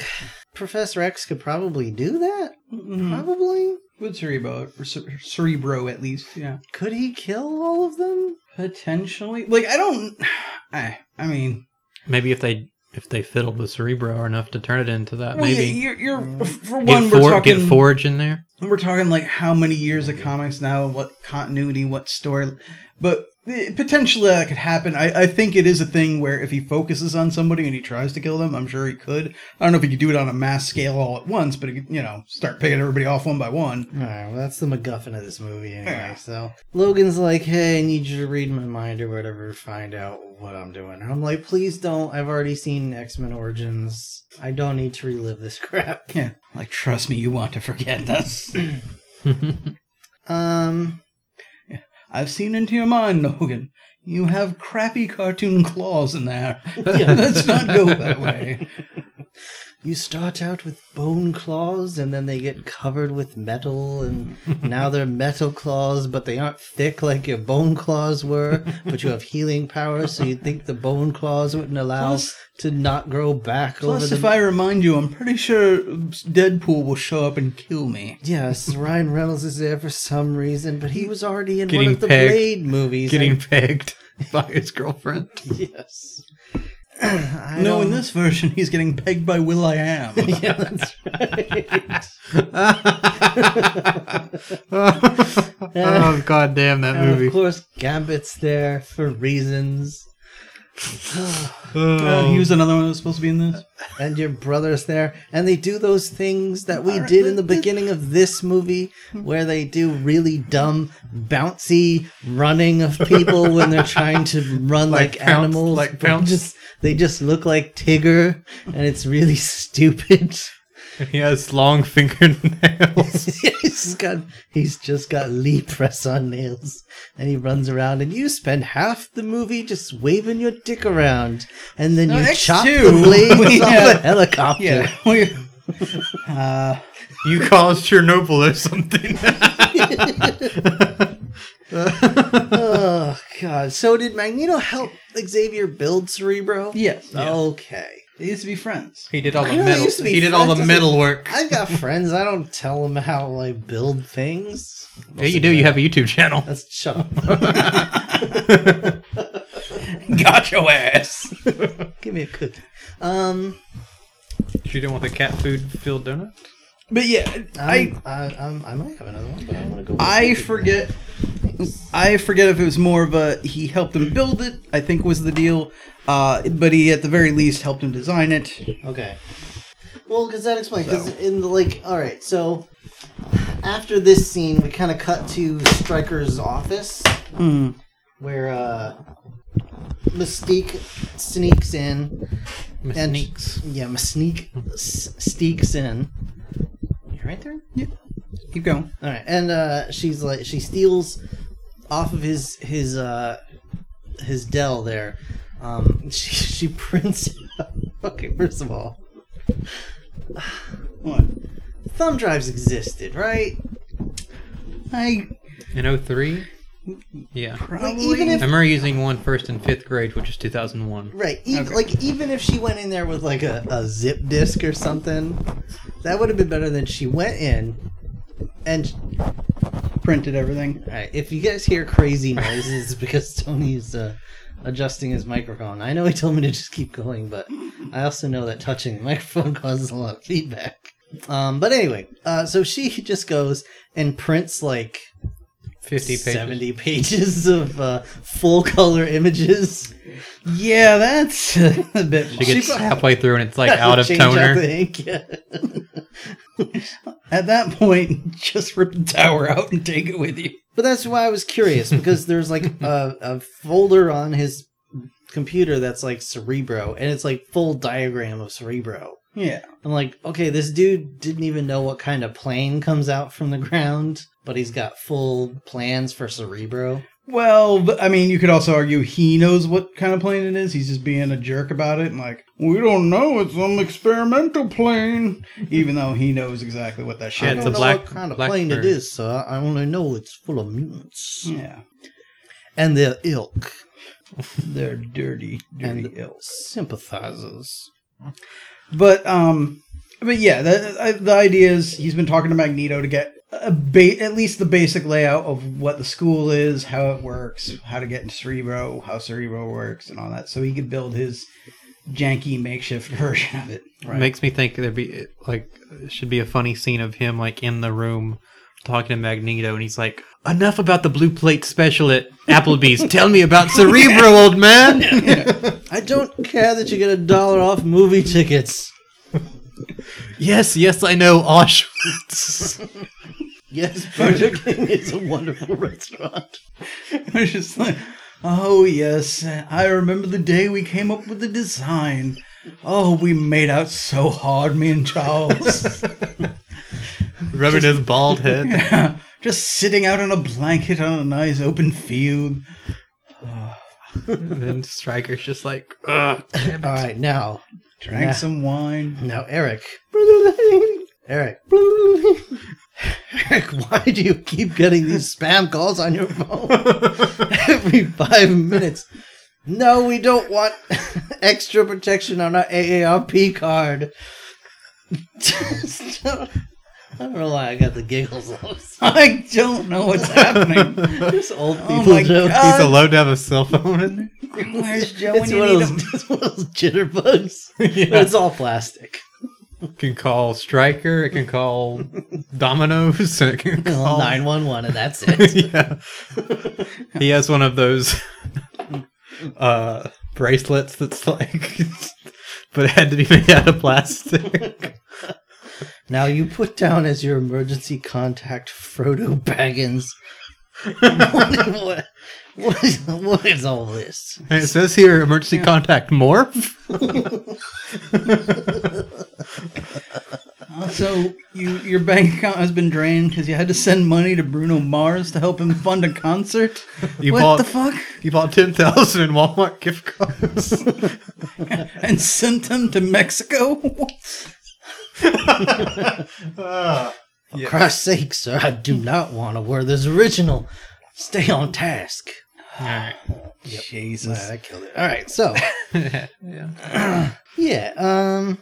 Professor X could probably do that, Mhm. probably With Cerebro, or Cerebro at least, yeah. could he kill all of them? Potentially, like I don't. *sighs* I, I mean, Maybe if they if they fiddled with Cerebro enough to turn it into that, well, yeah, maybe you're, you're for get, one, we're For- talking get Forge in there. we're talking like how many years of comics now, what continuity, what story, but potentially that could happen. I, I think it is a thing where if he focuses on somebody and he tries to kill them, I'm sure he could. I don't know if he could do it on a mass scale all at once, but he could, you know, start picking everybody off one by one. All right, well, that's the MacGuffin of this movie, anyway. Yeah. So Logan's like, "Hey, I need you to read my mind or whatever, find out what I'm doing." And I'm like, "Please don't. I've already seen X Men Origins. I don't need to relive this *laughs* crap." Yeah, like trust me, you want to forget this. *laughs* Um, I've seen into your mind, *laughs* Logan. You have crappy cartoon claws in there. *laughs* Let's not go that way. You start out with bone claws, and then they get covered with metal, and *laughs* now they're metal claws, but they aren't thick like your bone claws were. But you have healing power, so you'd think the bone claws wouldn't allow Plus- to not grow back Plus, if. I remind you, I'm pretty sure Deadpool will show up and kill me. Yes, *laughs* Ryan Reynolds is there for some reason, but he was already in one of the pegged. Blade movies. Getting I- pegged *laughs* by his girlfriend. yes. I no, in this version, he's getting pegged by Will I Am. *laughs* yeah, that's right. *laughs* oh god damn that And of course, Gambit's there for reasons. Uh, he was another one that was supposed to be in this. and your brother's there, and they do those things that we did in the beginning of this movie, where they do really dumb, bouncy running of people when they're trying to run like, Like pounce- animals. like but pounce. Just they just look like Tigger, and it's really *laughs* stupid. he has long fingernails. *laughs* he's got he's just got Lee press on nails, and he runs around, and you spend half the movie just waving your dick around, and then No, you X chop two. the *laughs* blades Yeah. off a helicopter. Yeah. we- uh, you caused Chernobyl or something. God! So did Magneto help Xavier build Cerebro? yes. Okay. They used to be friends. he did all I the know they metal. used to be He did all the friends. metal work. I've got *laughs* friends. I don't tell them how I like build things. Yeah, you do. You have a YouTube channel. That's shut up. *laughs* Got your ass. *laughs* Give me a cookie. Um, You don't want the cat food filled donut? But yeah, I I I, I'm, I might have another one, but I want to go. with I cookie. forget. I forget if it was more of a he helped him build it. I think was the deal. Uh, but he at the very least helped him design it. Okay. Well, because that explains. Because in the like, all right. So after this scene, we kind of cut to Stryker's office, Hmm. where uh, Mystique sneaks in. And- Sneaks. Yeah, Mystique s- sneaks in. You right there? Yep. Keep going. All right, and uh, she's like, she steals off of his his uh, his Dell there. Um, *laughs* she she prints. It. Okay, first of all, What? thumb drives existed, right? I In 03? Yeah. probably even I if- remember using one first in fifth grade, which is 2001. Right. Even, Okay. Like even if she went in there with like a, a zip disk or something, that would have been better than she went in. And printed everything. all right, if you guys hear crazy noises, it's because Tony's uh, adjusting his microphone. I know he told me to just keep going, but I also know that touching the microphone *laughs* causes a lot of feedback. Um, but anyway, uh, so she just goes and prints like 50 pages. 70 pages of uh, full color images. Yeah, that's *laughs* a bit. She gets She- halfway through and it's like out of Change out toner. the ink, yeah. *laughs* At that point, just rip the tower out and take it with you. But that's why I was curious because there's like *laughs* a, a folder on his computer that's like Cerebro, and it's like full diagram of Cerebro. Yeah. I'm like, okay, this dude didn't even know what kind of plane comes out from the ground, but he's got full plans for Cerebro. Well, I mean, you could also argue he knows what kind of plane it is. He's just being a jerk about it and like, we don't know. It's some experimental plane, even though he knows exactly what that I shit it's don't a know black- what kind of plane bird. it is, so I only know it's full of mutants Yeah. and their ilk They're dirty, dirty and ilk. sympathizers. But um, but yeah, the the idea is he's been talking to Magneto to get a ba- at least the basic layout of what the school is, how it works, how to get into Cerebro, how Cerebro works, and all that, so he could build his janky makeshift *laughs* version of it. Right? Makes me think there'd be like should be a funny scene of him like in the room talking to Magneto, and he's like, "Enough about the blue plate special at Applebee's. *laughs* Tell me about Cerebro, old man." *laughs* I don't care that you get a dollar off movie tickets. Yes, yes, I know Auschwitz. *laughs* Yes, Burger King is a wonderful restaurant. *laughs* It's just like, oh yes, I remember the day we came up with the design. Oh, we made out so hard, me and Charles. *laughs* Rubbing his bald head. Just sitting out on a blanket on a nice open field. *sighs* And then Stryker's just like, Ugh. All right, now, Drank some wine. now, Eric. Eric. *laughs* Eric, why do you keep getting these spam calls on your phone *laughs* every five minutes? No, we don't want *laughs* extra protection on our AARP card. I don't know why I got the giggles. *laughs* I don't know what's happening. Just old Oh *laughs* people my jokes. God. he's allowed to have a cell phone in there. *laughs* Where's Joe when It's you one, need of him? those, it's one of those jitterbugs. But yeah. it's all plastic. It can call Stryker. It can call Domino's. And it can call 911, and that's it. yeah. He has one of those uh bracelets that's like, but it had to be made out of plastic. Now you put down as your emergency contact Frodo Baggins. what, what, what, is, all this? And it says here, emergency contact morph. *laughs* So you your bank account has been drained because you had to send money to Bruno Mars to help him fund a concert. You what bought the fuck? you bought ten thousand in Walmart gift cards. *laughs* And sent them to Mexico. *laughs* For Christ's sake, sir, I do not want to wear this original. Stay on task. All right. Jesus. I killed it. All right, so *laughs* yeah. *clears throat* yeah, um,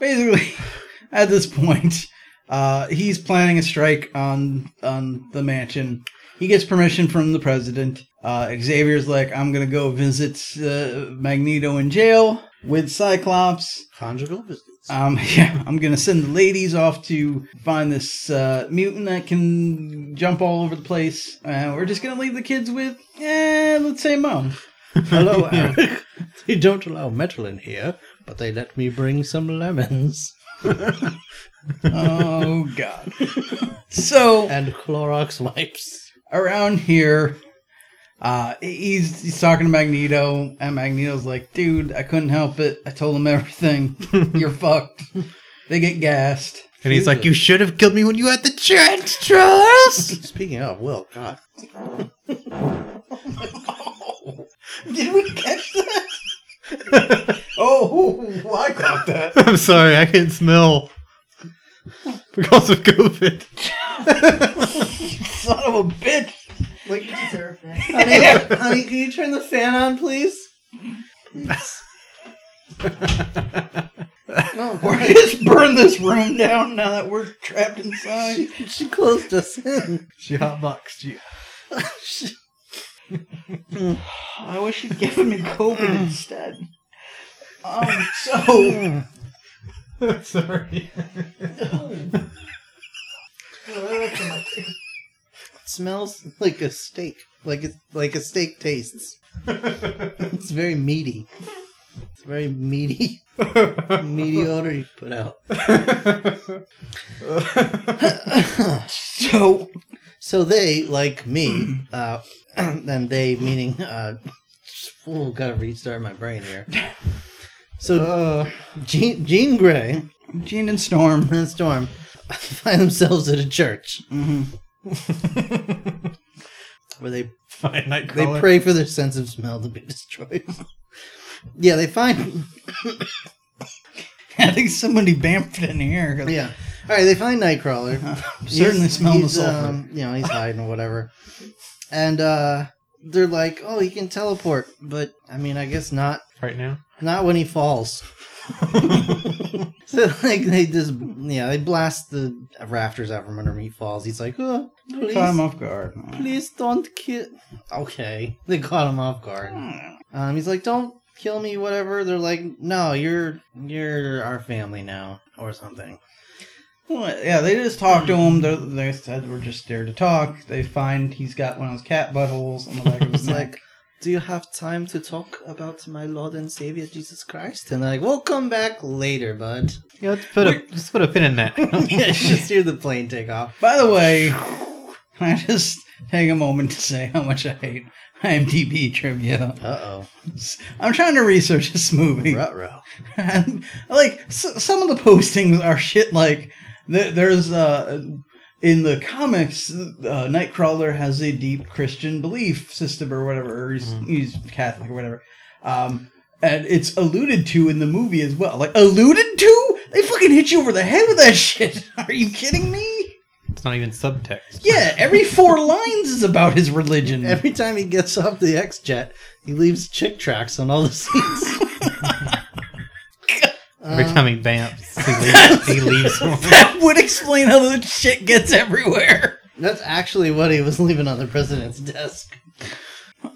Basically, *laughs* at this point, uh, he's planning a strike on on the mansion. He gets permission from the president. Uh, Xavier's like, I'm gonna go visit uh, Magneto in jail with Cyclops. conjugal visits. Um, *laughs* yeah, I'm gonna send the ladies off to find this uh, mutant that can jump all over the place. Uh, we're just gonna leave the kids with, eh, let's say mom. *laughs* Hello, Eric. *laughs* they don't allow metal in here, but they let me bring some lemons Oh God. so and Clorox wipes. around here, uh, he's he's talking to Magneto, and Magneto's like, "Dude, I couldn't help it. I told him everything. *laughs* You're fucked." They get gassed. And he's like, "You should have killed me when you had the chance, trust." *laughs* Speaking of, Will, God, *laughs* Did we catch that? oh, I caught that. I'm sorry, I can't smell because of COVID. Son of a bitch. Like, *laughs* honey, honey, can you turn the fan on, please? *laughs* Oh, We're just burn this room down now that we're trapped inside. she closed us in. She hotboxed you. I wish you'd given me COVID instead. Um, so *laughs* sorry. Smells *laughs* like a steak, like a, like a steak tastes. *laughs* it's very meaty. It's very meaty, *laughs* meaty odor you put out. so So they, like me, uh, *clears throat* and they meaning, uh, oh, gotta restart my brain here. So Jean, Jean Grey Jean and Storm. and Storm find themselves at a church where they Fine, they pray for their sense of smell to be destroyed. yeah, they find *laughs* I think somebody bamfed in here. 'cause yeah. All right, they find Nightcrawler. Certainly He's- smelling the sulfur. um, you know, he's hiding or whatever. And uh they're like, "Oh, he can teleport," but I mean, I guess not. right now. Not when he falls. *laughs* so like they just yeah they blast the rafters out from under him. He falls. He's like, "Oh, please, Caught him off guard. please don't kill." Okay, they caught him off guard. Um, he's like, "Don't kill me," whatever. They're like, "No, you're you're our family now," or something. Well, yeah, they just talked to him. They, they said we're just there to talk. They find he's got one of those cat buttholes on the back of his *laughs* neck. like, "Do you have time to talk about my Lord and Savior Jesus Christ?" And they're like, "We'll come back later, bud." Yeah, let's put a let's put a pin in that. *laughs* yeah, *laughs* just hear the plane take off. By the way, can I just take a moment to say how much I hate IMDb trivia. Uh oh. I'm trying to research this movie. oh, ruh *laughs* And, like s- some of the postings are shit like th- there's uh in the comics uh, nightcrawler has a deep christian belief system or whatever or he's, he's catholic or whatever. Um and it's alluded to in the movie as well. Like alluded to? They fucking hit you over the head with that shit. *laughs* Are you kidding me? It's not even subtext. yeah every four *laughs* lines is about his religion. Every time he gets off the X jet, he leaves Chick tracts on all the seats. *laughs* Every time he bamfs, *laughs* he leaves, he leaves that would explain how the shit gets everywhere That's actually what he was leaving on the president's desk.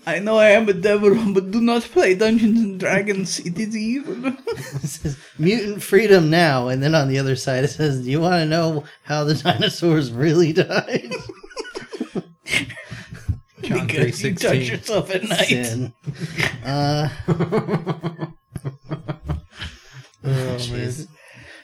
I know I am a devil, but do not play Dungeons and Dragons. It is evil. *laughs* It says, Mutant freedom now, and then on the other side it says, "Do you want to know how the dinosaurs really died?" *laughs* John three Because you touch sixteen. yourself at night. Sin. Uh, oh, man. *laughs*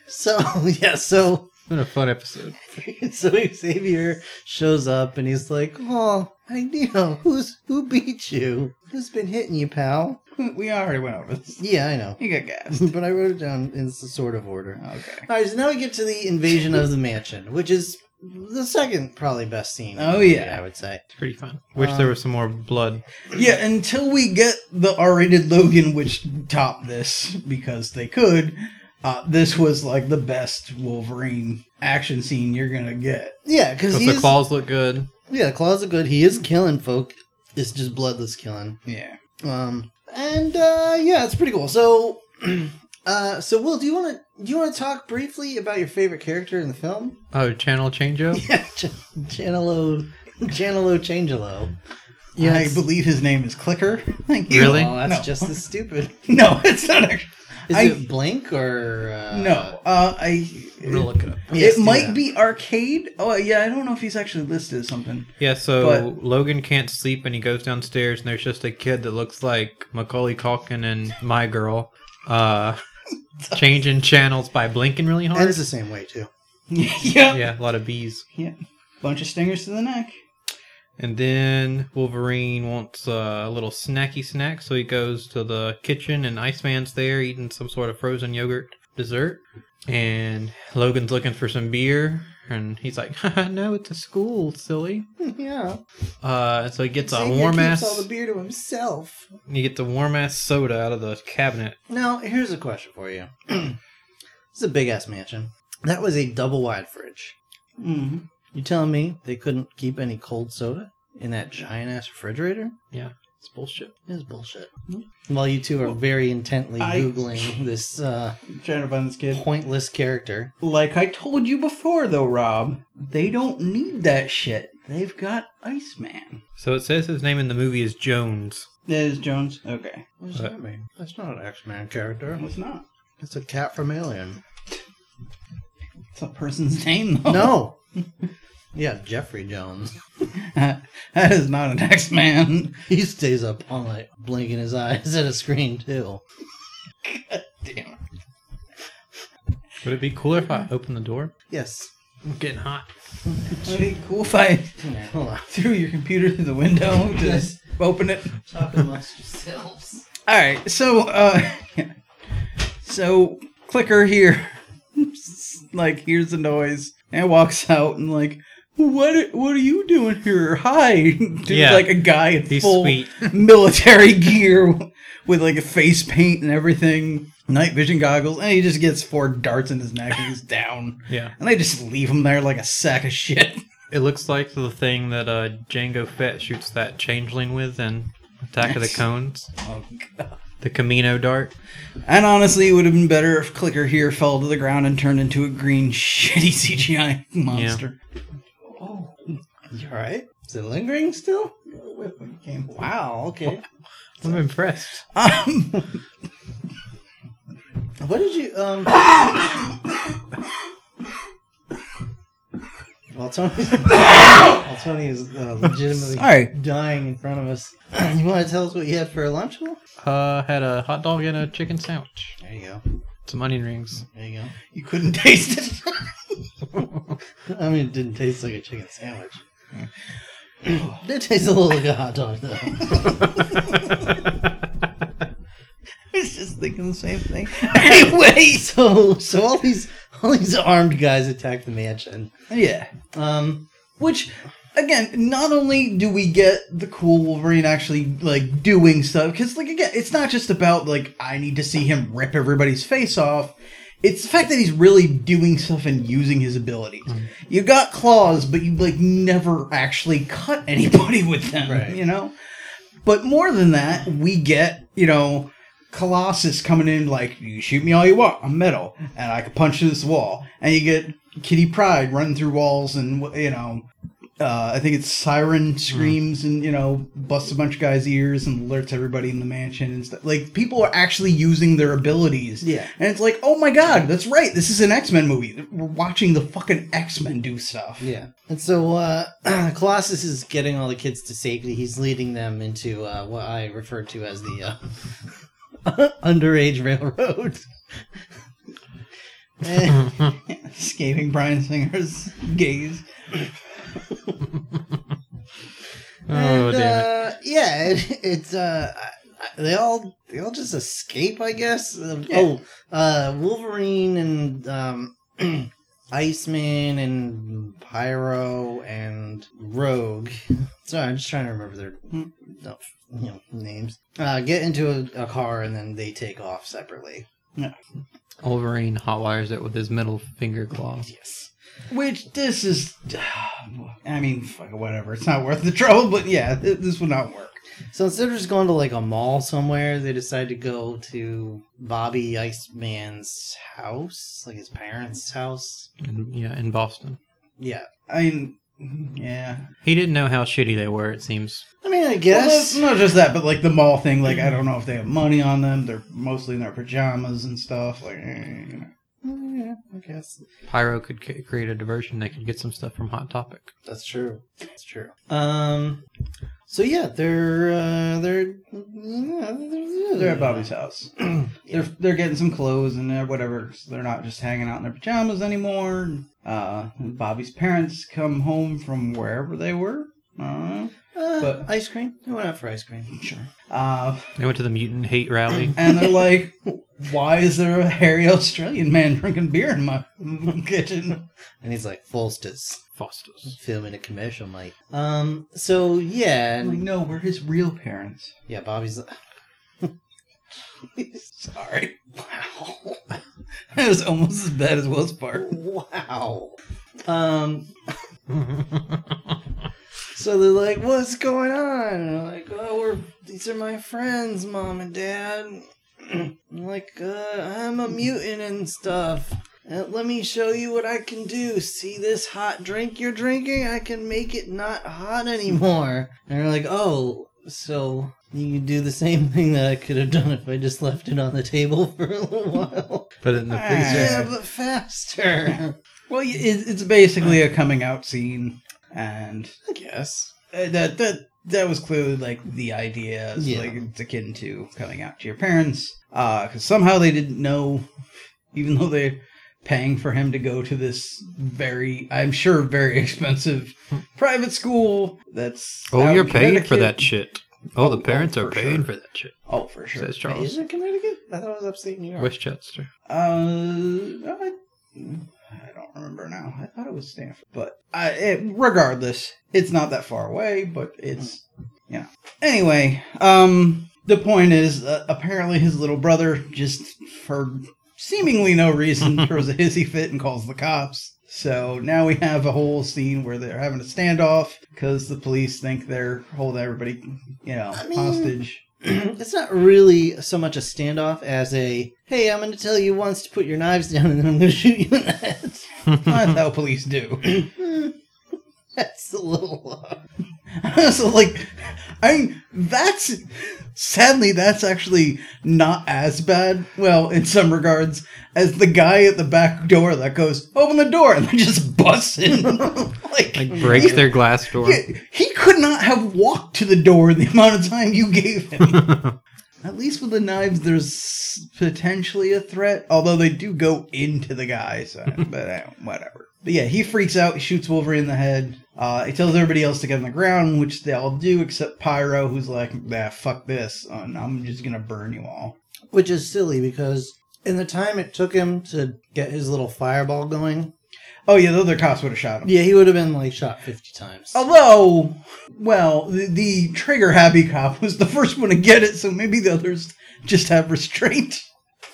So *laughs* yeah, so It's been a fun episode. *laughs* so Xavier shows up and he's like, "Oh, I you know who's who beat you? Who's been hitting you, pal?" we already went over this. Yeah, I know, You got gassed. but I wrote it down in sort of order. Okay. All right, so now we get to the invasion of the mansion, which is the second probably best scene. in Oh, movie, yeah. I would say. It's pretty fun. Wish Um, there was some more blood. Yeah, until we get the R-rated Logan, which topped this because they could. Uh, this was like the best Wolverine action scene you're gonna get. Yeah, because But he's the claws look good. yeah, the claws are good. He is killing folk. It's just bloodless killing. Yeah. Um, and uh, yeah, it's pretty cool. So, *clears throat* uh, so Will, do you want to do you want to talk briefly about your favorite character in the film? Oh, channel changeo. *laughs* Yeah, Ch- Chanelo, Chanelo Changelo. Yeah, I believe his name is Clicker. *laughs* Thank you. Really? Oh, that's No. just as stupid. *laughs* No, it's not actually. Is I- it Blink or uh, No, uh, I. I'm gonna look it up. Yes, it do might that. be arcade. Oh yeah, I don't know if he's actually listed as something. Yeah, so But- Logan can't sleep and he goes downstairs and there's just a kid that looks like Macaulay Culkin and My Girl, uh, *laughs* changing channels by blinking really And hard. it's the same way too. *laughs* yeah. Yeah, a lot of bees. Yeah. Bunch of stingers to the neck. And then Wolverine wants uh, a little snacky snack, so he goes to the kitchen and Iceman's there eating some sort of frozen yogurt dessert. And Logan's looking for some beer, and he's like, "No, it's a school, silly." *laughs* yeah. Uh, so he gets a Xavier warm keeps ass. all the beer to himself. He gets a warm ass soda out of the cabinet. Now, here's a question for you. *clears throat* this is a big ass mansion. That was a double wide fridge. Mm-hmm. You telling me they couldn't keep any cold soda in that giant ass refrigerator? Yeah, it's bullshit. It is bullshit. While you two are very intently I- googling this uh, Trying to find this kid. pointless character, Like I told you before, though, Rob, they don't need that shit. They've got Iceman. So it says his name in the movie is Jones. That is Jones. Okay, what does that mean? That's not an X Man character. it's not. It's a cat from Alien. It's a person's name, though. No. *laughs* yeah, Jeffrey Jones. *laughs* that is not an X Man. He stays up all night blinking his eyes at a screen too. God damn. It. Would it be cooler if I opened the door? Yes. I'm getting hot. Would it be cool if I Hold *laughs* on. threw your computer through the window to Yes. open it? Talk amongst yourselves. All right, so uh, *laughs* so clicker here, like hears the noise and walks out and like, what what are you doing here? Hi, *laughs* Dude, Yeah. like a guy in He's full sweet. *laughs* military *laughs* gear with like a face paint and everything, night vision goggles, and he just gets four darts in his neck and he's down. Yeah. And they just leave him there like a sack of shit. It looks like the thing that uh, Jango Fett shoots that changeling with in Attack of the Cones. Oh, God. The Kamino dart. And honestly, it would have been better if Clicker here fell to the ground and turned into a green, shitty CGI monster. Oh, you alright? Is it lingering still? Wow, okay. I'm impressed. Um, *laughs* What did you um While Tony's, while Tony is uh, legitimately Sorry. dying in front of us, *clears throat* you want to tell us what you had for lunch? Will? Uh, had a hot dog and a chicken sandwich. There you go. Some onion rings. There you go. you couldn't *laughs* taste it. *laughs* I mean, it didn't taste like a chicken sandwich. *laughs* it did taste a little like a hot dog, though. I was just thinking the same thing. Anyway, so, so all these all these armed guys attack the mansion. yeah. Um, Which, again, not only do we get the cool Wolverine actually like doing stuff, because like again, it's not just about like I need to see him rip everybody's face off. It's the fact that he's really doing stuff and using his abilities. Mm-hmm. You got claws, but you like never actually cut anybody *laughs* with them. Right. You know. But more than that, we get you know Colossus coming in like you shoot me all you want, I'm metal, and I can punch through this wall. And you get Kitty Pryde running through walls and you know uh, I think it's Siren screams and you know busts a bunch of guys' ears and alerts everybody in the mansion and stuff. Like people are actually using their abilities. Yeah. and it's like, oh my god, that's right. This is an X Men movie. We're watching the fucking X Men do stuff. Yeah. And so uh, *clears throat* Colossus is getting all the kids to safety. He's leading them into uh, what I refer to as the uh, *laughs* underage railroad. *laughs* *laughs* Escaping Bryan Singer's gaze. *laughs* Oh and, damn uh, yeah, *laughs* it, it's uh, I- I- they all they all just escape, I guess. Uh, Oh, uh, Wolverine and um, *clears throat* Iceman and Pyro and Rogue. *laughs* Sorry, I'm just trying to remember their no, you know names. Uh, get into a, a car and then they take off separately. Yeah. Wolverine hotwires it with his middle finger claw. Yes. Which this is, *sighs* I mean, fuck, whatever. It's not worth the trouble, but yeah, th- this would not work. So instead of just going to like a mall somewhere, they decide to go to Bobby Iceman's house, like his parents' house. In, yeah, in Boston. Yeah. I mean, yeah. He didn't know how shitty they were. It seems. I mean, I guess. it's not just that, but like the mall thing. Like I don't know if they have money on them. They're mostly in their pajamas and stuff. Like, eh, you know. Yeah, I guess. Pyro could c- create a diversion. They could get some stuff from Hot Topic. That's true. That's true. Um. So yeah, they're uh, they're yeah, they're, they're at Bobby's house. *clears throat* they're they're getting some clothes and they're whatever. So they're not just hanging out in their pajamas anymore. Uh, Bobby's parents come home from wherever they were. Uh, Uh, But- ice cream. They went out for ice cream. Sure. uh, They went to the mutant hate rally. and they're like, *laughs* "Why is there a hairy Australian man drinking beer in my *laughs* kitchen?" And he's like, Folsters, Foster's. filming a commercial, Mike. Um. So yeah, I'm like, and, no, we're his real parents. yeah. Bobby's. *laughs* Sorry. Wow. *laughs* that was almost as bad as Will's part. wow. Um. So they're like, "What's going on?" And they're like, "Oh, we're these are my friends, mom and dad." I'm *clears throat* like, uh, "I'm a mutant and stuff. Uh, let me show you what I can do. See this hot drink you're drinking? I can make it not hot anymore." And they're like, "Oh, so." You can do the same thing that I could have done if I just left it on the table *laughs* for a little while. Put it in the Ah. freezer. Yeah, but faster. *laughs* Well, it, it's basically a coming out scene, and I guess. uh, that that that was clearly like the idea. It's Yeah. Like it's akin to coming out to your parents, because somehow they didn't know, even though they're paying for him to go to this very, I'm sure, very *laughs* expensive private school. That's Oh, you're in paying for that shit. Oh, the Oh, parents oh, are paying sure. for that shit. Oh, for sure. Says Charles. Is it Connecticut? I thought it was upstate New York. Westchester. Uh, I, I don't remember now. I thought it was Stamford, but I, it, regardless, it's not that far away. But it's yeah. Anyway, um, the point is, uh, apparently his little brother just for seemingly no reason *laughs* throws a hissy fit and calls the cops. So now we have a whole scene where they're having a standoff because the police think they're holding everybody, you know, I mean- hostage. *clears throat* it's not really so much a standoff as a hey, I'm going to tell you once to put your knives down and then I'm going to shoot you in the head. *laughs* That's how police do. *clears throat* *laughs* That's a little. Uh... *laughs* so like, I mean, that's sadly that's actually not as bad. Well, in some regards, as the guy at the back door that goes open the door and *laughs* then just busts in, like, Like breaks he, their glass door. he, he could not have walked to the door in the amount of time you gave him. At least with the knives, there's potentially a threat. Although they do go into the guy, so but uh, whatever. But yeah, he freaks out. He shoots Wolverine in the head. Uh, he tells everybody else to get on the ground, which they all do except Pyro, who's like, "Ah, fuck this, and I'm just gonna burn you all." Which is silly because in the time it took him to get his little fireball going, Oh yeah, the other cops would have shot him. yeah, he would have been like shot 50 times. Although, well, the, the trigger happy cop *laughs* was the first one to get it, so maybe the others just have restraint.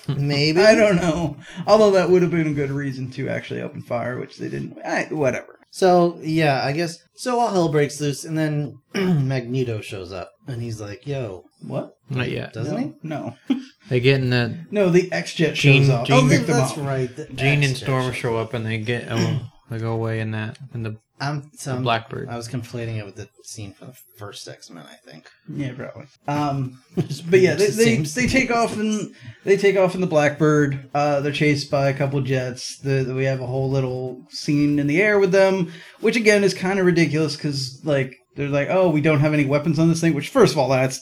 Maybe. I don't know. Although that would have been a good reason to actually open fire, which they didn't. I, whatever. So, yeah, I guess. So all hell breaks loose, and then *clears throat* Magneto shows up, and he's like, yo, What? Not yet. doesn't no, he? No. *laughs* They get in the No, the X Jet Jean- shows up. Jean- Oh, to th- pick them that's right. the Jean and Storm show. show up and they get oh, they go away in that in the I'm so I'm- Blackbird. I was conflating it with the scene from the first X Men. I think. Yeah, probably. Um, but yeah, they, It's the they, same they take off and they take off in the Blackbird. Uh, they're chased by a couple jets. The, the- we have a whole little scene in the air with them, which again is kind of ridiculous because like they're like, oh, we don't have any weapons on this thing. Which first of all, that's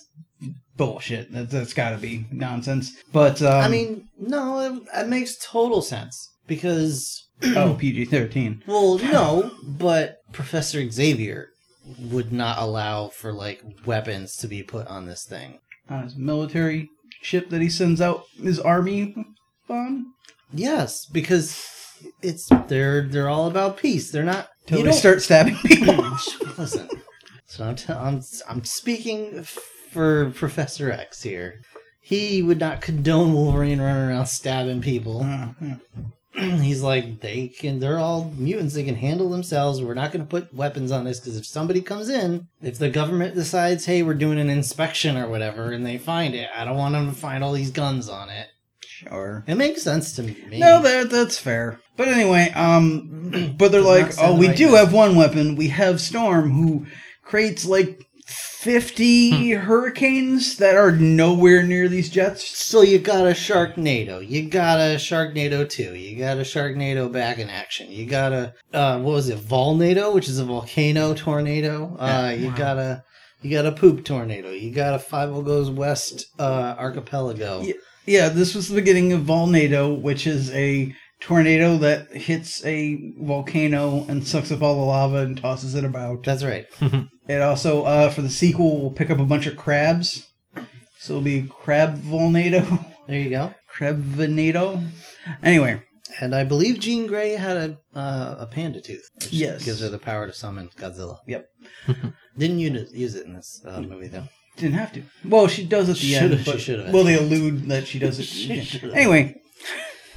bullshit. That, that's got to be nonsense. But um, I mean, no, it, it makes total sense because oh, *clears throat* PG thirteen. Well, no, but Professor Xavier would not allow for like weapons to be put on this thing. On his military ship that he sends out his army on. Yes, because it's they're they're all about peace. They're not. Till they start stabbing *laughs* people. Listen, so I'm, t- I'm I'm speaking for Professor X here. He would not condone Wolverine running around stabbing people. Uh, yeah. *clears throat* He's like, they can. They're all mutants. They can handle themselves. We're not going to put weapons on this because if somebody comes in, if the government decides, hey, we're doing an inspection or whatever, and they find it, I don't want them to find all these guns on it. Sure. It makes sense to me. No, that that's fair. But anyway, um, *clears throat* but they're like, oh, we do have one weapon. We have Storm, who creates like fifty hurricanes that are nowhere near these jets. So you got a Sharknado, you got a Sharknado 2, you got a Sharknado back in action, you got a uh, what was it, Volnado, which is a volcano tornado. Uh, you got a you got a poop tornado, you got a Five O Goes West uh, archipelago. Yeah. Yeah, this was the beginning of Volnado, which is a tornado that hits a volcano and sucks up all the lava and tosses it about. That's right. *laughs* It also, uh, for the sequel, will pick up a bunch of crabs. So it'll be Crab Volnado. *laughs* There you go. Crabvenado. Anyway, And I believe Jean Grey had a uh, a panda tooth, which Yes. gives her the power to summon Godzilla. Yep. *laughs* Didn't use use it in this uh, movie though. didn't have to. Well, she does at the Should've- end. She should've. Well, they allude that she does She it. should've. anyway,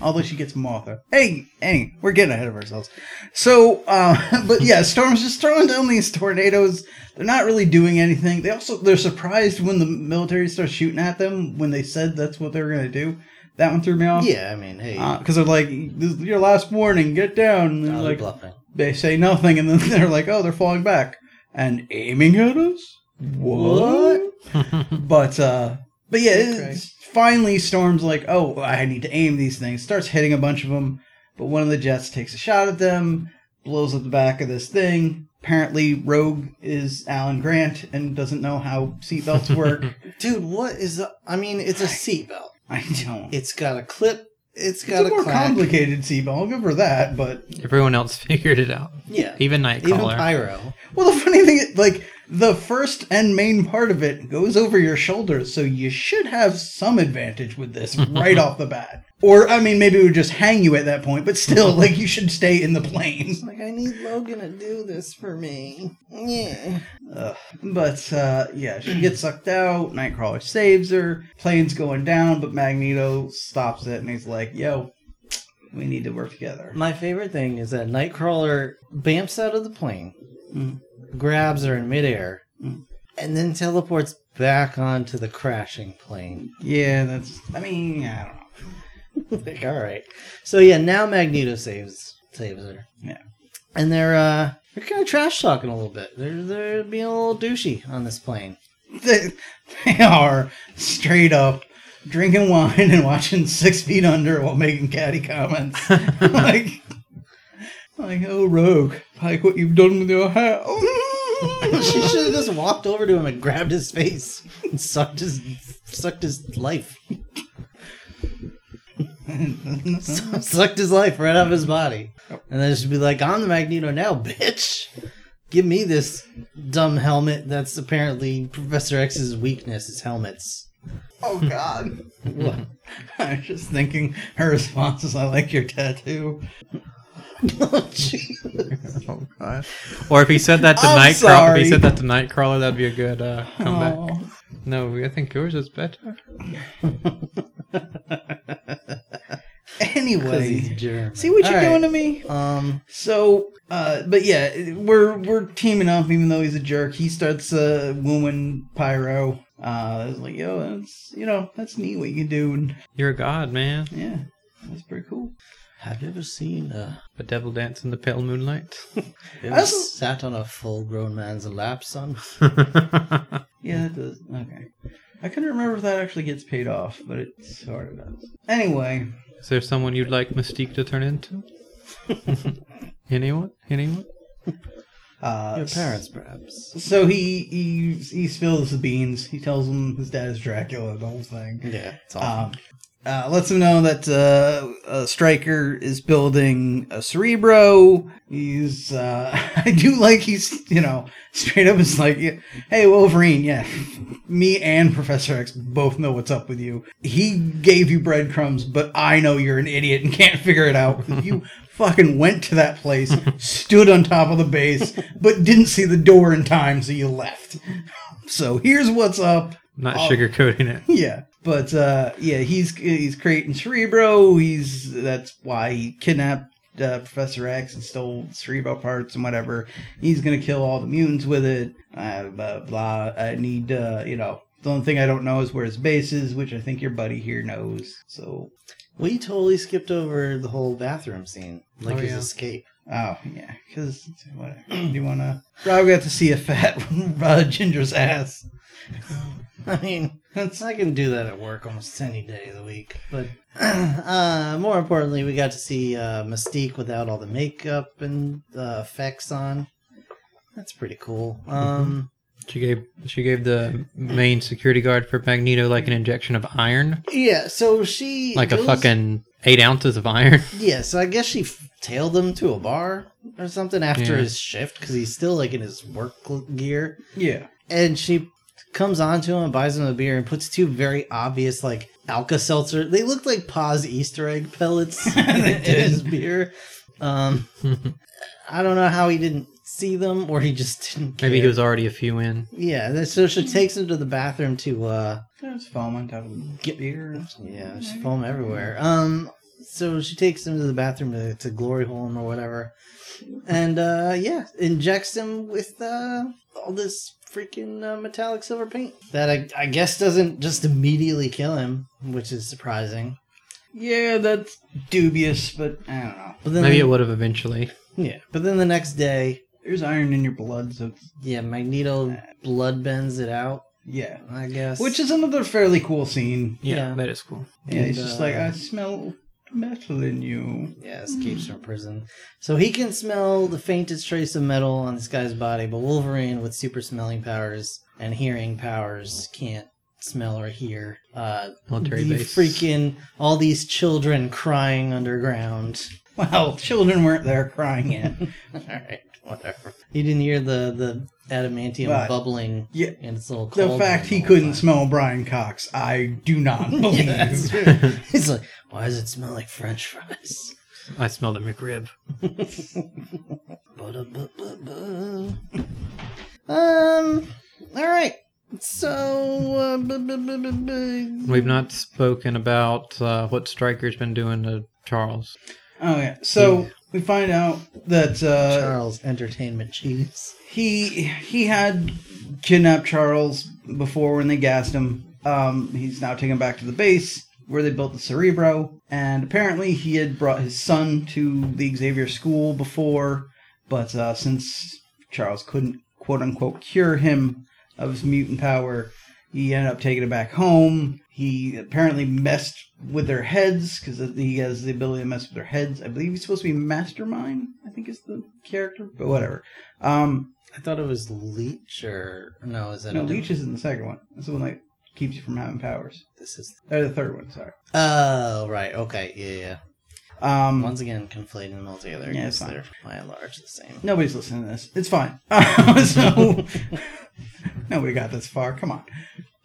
although she gets Martha. Hey, hey, we're getting ahead of ourselves. So, uh, *laughs* but yeah, Storm's just throwing down these tornadoes. They're not really doing anything. They also they're surprised when the military starts shooting at them when they said that's what they were going to do. That one threw me off. Yeah, I mean, hey, Because they're like, this is your last warning, get down. And they're they're like, bluffing. they say nothing, and then *laughs* they're like, oh, they're falling back and aiming at us. What? *laughs* but uh, but yeah, it's, finally Storm's like, oh, I need to aim these things. Starts hitting a bunch of them, but one of the jets takes a shot at them, blows up the back of this thing. Apparently, Rogue is Alan Grant and doesn't know how seatbelts work. *laughs* Dude, what is? The, I mean, it's a seatbelt. I don't. It's got a clip. It's It's got a a more clack. complicated seatbelt. I'll give her that, but Everyone else *laughs* figured it out. Yeah, Even Nightcrawler, even Nightcrawler. pyro. Well, the funny thing, is, like the first and main part of it goes over your shoulders, so you should have some advantage with this right *laughs* off the bat. Or, I mean, maybe it would just hang you at that point, but still, like you should stay in the plane. Like I need Logan to do this for me. Yeah. Ugh. But uh, yeah, she gets sucked out. Nightcrawler saves her. Plane's going down, but Magneto stops it, and he's like, "Yo, we need to work together." My favorite thing is that Nightcrawler bamfs out of the plane, Mm. Grabs her in midair, and then teleports back onto the crashing plane. Yeah, that's. I mean, I don't know. *laughs* like, all right. So yeah, now Magneto saves saves her. Yeah. And they're uh they're kind of trash talking a little bit. They're they're being a little douchey on this plane. *laughs* they, they are straight up drinking wine and watching Six Feet Under while making catty comments. *laughs* like, like, oh, Rogue, like what you've done with your hair. *laughs* she should have just walked over to him and grabbed his face and sucked his sucked his life. *laughs* sucked his life right out of his body. And then she'd be like, I'm the Magneto now, bitch. Give me this dumb helmet that's apparently Professor X's weakness, his helmets. oh, God. *laughs* I was just thinking her response is, I like your tattoo. Oh, Oh god. *laughs* Or if he said that to I'm Nightcrawler, if he said that to Nightcrawler, that'd be a good uh, comeback. Aw. No, I think yours is better. *laughs* Anyway, see what you're All right. doing to me? Um, So, uh, but yeah, we're we're teaming up. Even though he's a jerk, he starts uh, wooing Pyro. Uh, it's like, yo, that's you know, that's neat what you can do, and You're a god, man. yeah, that's pretty cool. Have you ever seen a, The devil dance in the pale moonlight. *laughs* ever sat on a full grown man's lap, son? *laughs* Yeah, that does. Okay. I couldn't remember if that actually gets paid off, but it sort of does. Anyway, Is there someone you'd like Mystique to turn into? *laughs* Anyone? Anyone? uh, Your parents, perhaps. So he he he spills the beans. He tells them his dad is Dracula, the whole thing. Yeah, it's awful. Um, uh, lets him know that uh, uh, Stryker is building a Cerebro. He's, uh, *laughs* I do like he's, you know, straight up is like, hey, Wolverine, yeah, *laughs* me and Professor X both know what's up with you. He gave you breadcrumbs, but I know you're an idiot and can't figure it out. *laughs* You fucking went to that place, stood on top of the base, but didn't see the door in time, so you left. So here's what's up. Not sugarcoating it. Yeah, but uh, yeah, he's he's creating Cerebro. He's that's why he kidnapped uh, Professor X and stole Cerebro parts and whatever. He's gonna kill all the mutants with it. Uh, blah blah. I need uh, you know. The only thing I don't know is where his base is, which I think your buddy here knows. So, we totally skipped over the whole bathroom scene, like Oh, his yeah. escape. oh yeah, because whatever. Do you wanna? Rob got to see a fat *laughs* uh, Ginger's ass. *laughs* I mean, I can do that at work almost any day of the week. But *clears throat* uh, more importantly, we got to see uh, Mystique without all the makeup and uh, effects on. That's pretty cool. Um, She gave she gave the main security guard for Magneto like an injection of iron, yeah, so she like a fucking eight ounces of iron. *laughs* Yeah, so I guess she f- tailed him to a bar or something after Yeah. his shift because he's still like in his work gear. Yeah. and she comes on to him and buys him a beer and puts two very obvious like Alka Seltzer. They looked like Paas Easter egg pellets *laughs* in his beer. Um, *laughs* I don't know how he didn't see them or he just didn't. Maybe he was already a few in. Yeah, so she takes him to the bathroom to uh There's foam on top of Get- beer. yeah, there's foam everywhere. Um, so she takes him to the bathroom to, to glory hole him or whatever, and uh, yeah, injects him with uh, all this freaking uh, metallic silver paint that I, I guess doesn't just immediately kill him, which is surprising. Yeah, that's dubious, but I don't know. But then, Maybe it would have eventually. yeah. But then the next day, There's iron in your blood, so yeah, Magneto blood bends it out. yeah. I guess, Which is another fairly cool scene. Yeah, Yeah. that is cool. Yeah, he's And, just uh, like, I smell metal in you. Yeah, escapes from prison. So he can smell the faintest trace of metal on this guy's body, but Wolverine, with super smelling powers and hearing powers, can't smell or hear. Uh, Military the base. freaking all these children crying underground. Well, children weren't there crying yet. *laughs* all right, whatever. You didn't hear the the adamantium But- bubbling Yeah, in its little. the cauldron fact he the couldn't time. smell Brian Cox, I do not *laughs* believe. Yeah, that's true. *laughs* He's like, why does it smell like French fries? I smelled a McRib. Ba-da-ba-ba-ba. Um. All right. So. Uh, bu- bu- bu- bu- bu- We've not spoken about uh, what Stryker's been doing to Charles. Oh yeah. So we find out that uh, Charles Entertainment Cheese. he he had kidnapped Charles before when they gassed him. Um, he's now taken back to the base where they built the Cerebro, and apparently he had brought his son to the Xavier School before, but uh, since Charles couldn't quote unquote cure him of his mutant power, he ended up taking it back home. He apparently messed with their heads because he has the ability to mess with their heads. I believe he's supposed to be Mastermind. I think is the character, but whatever. Um, I thought it was Leech or no? Is that no, Leech is in the second one. That's the one that keeps you from having powers. This is. Or the third one, sorry. Oh right. Okay. Yeah. Yeah. Um, Once again, conflating them all together. Yeah, Yeah, it's fine. they're by and large the same. nobody's listening to this. It's fine. *laughs* so *laughs* *laughs* nobody got this far. Come on.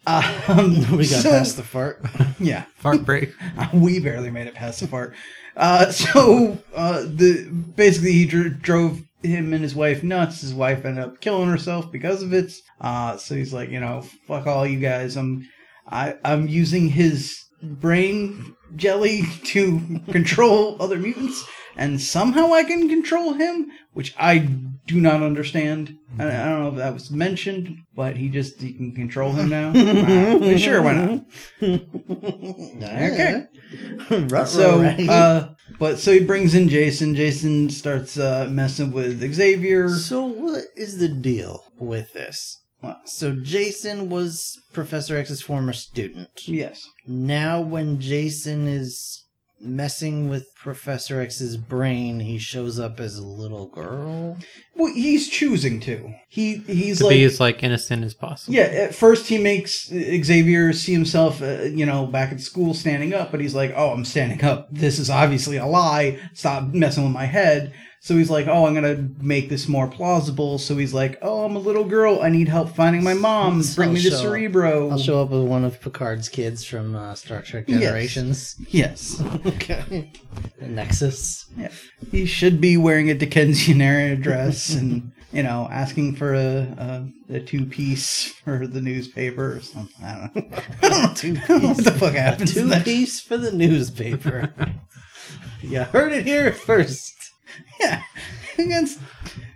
Um, *laughs* we got so- past the fart. *laughs* yeah. Fart break. *laughs* we barely made it past the fart. Uh, so uh, the basically he dr- drove him and his wife nuts. His wife ended up killing herself because of it. Uh, so he's like, you know, fuck all you guys. I'm I I'm using his brain jelly to control other mutants, and somehow I can control him, which I do not understand. I, I don't know if that was mentioned, but he just he can control him now. Ah, *laughs* sure, why not? Okay. *laughs* So, uh, but so he brings in Jason. Jason starts uh, messing with Xavier. So what is the deal with this? So Jason was Professor X's former student. Yes. Now when Jason is messing with Professor X's brain, he shows up as a little girl. Well, he's choosing to. He he's to like be as like innocent as possible. Yeah, at first he makes Xavier see himself, uh, you know, back at school standing up, but he's like, "Oh, I'm standing up. This is obviously a lie. Stop messing with my head." So he's like, "Oh, I'm gonna make this more plausible." So he's like, "Oh, I'm a little girl. I need help finding my mom. *laughs* Bring me to I'll show- Cerebro." I'll show up with one of Picard's kids from uh, Star Trek Yes. Generations. Yes, *laughs* Okay. The Nexus. yeah. He should be wearing a Dickensian era *laughs* dress and you know asking for a a, a two piece for the newspaper or something. I don't know. I don't know, Two I don't know what the fuck happens. in Two that piece for the newspaper. you heard it here first. *laughs* Yeah, against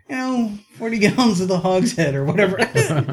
you know forty gallons of the hogshead or whatever, *laughs*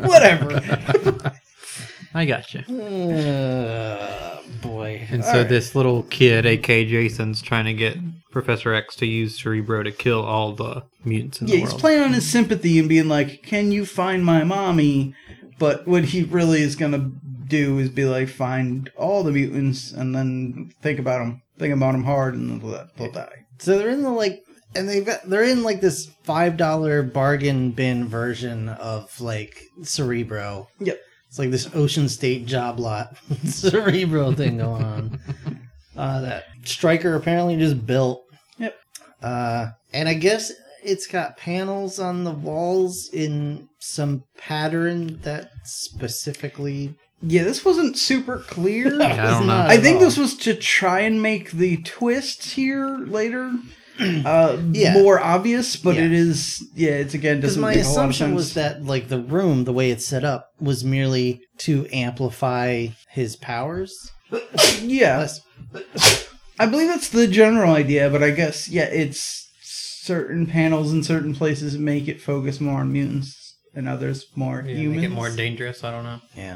whatever. *laughs* I gotcha. Uh, boy. And so Alright. this little kid, A.K. Jason's, trying to get Professor X to use Cerebro to kill all the mutants in Yeah, the he's playing on his sympathy and being like, "Can you find my mommy?" But what he really is gonna do is be like, find all the mutants and then think about them, think about them hard, and they'll, they'll die. So they're in the like, and they've got they're in like this five dollar bargain bin version of like Cerebro. Yep. It's like this Ocean State job lot *laughs* Cerebro thing going on. *laughs* Uh, that Stryker apparently just built. Yep. Uh, and I guess it's got panels on the walls in some pattern that specifically. Yeah, this wasn't super clear. I don't know. I think this was to try and make the twist here later uh, *clears throat* Yeah. more obvious, but Yeah. it is yeah. It's again Because doesn't my make a lot of assumption was that like the room, the way it's set up, was merely to amplify his powers. *coughs* yeah, Unless- I believe that's the general idea, but I guess yeah, it's certain panels in certain places make it focus more on mutants and others more Yeah, humans. make it more dangerous. I don't know. Yeah.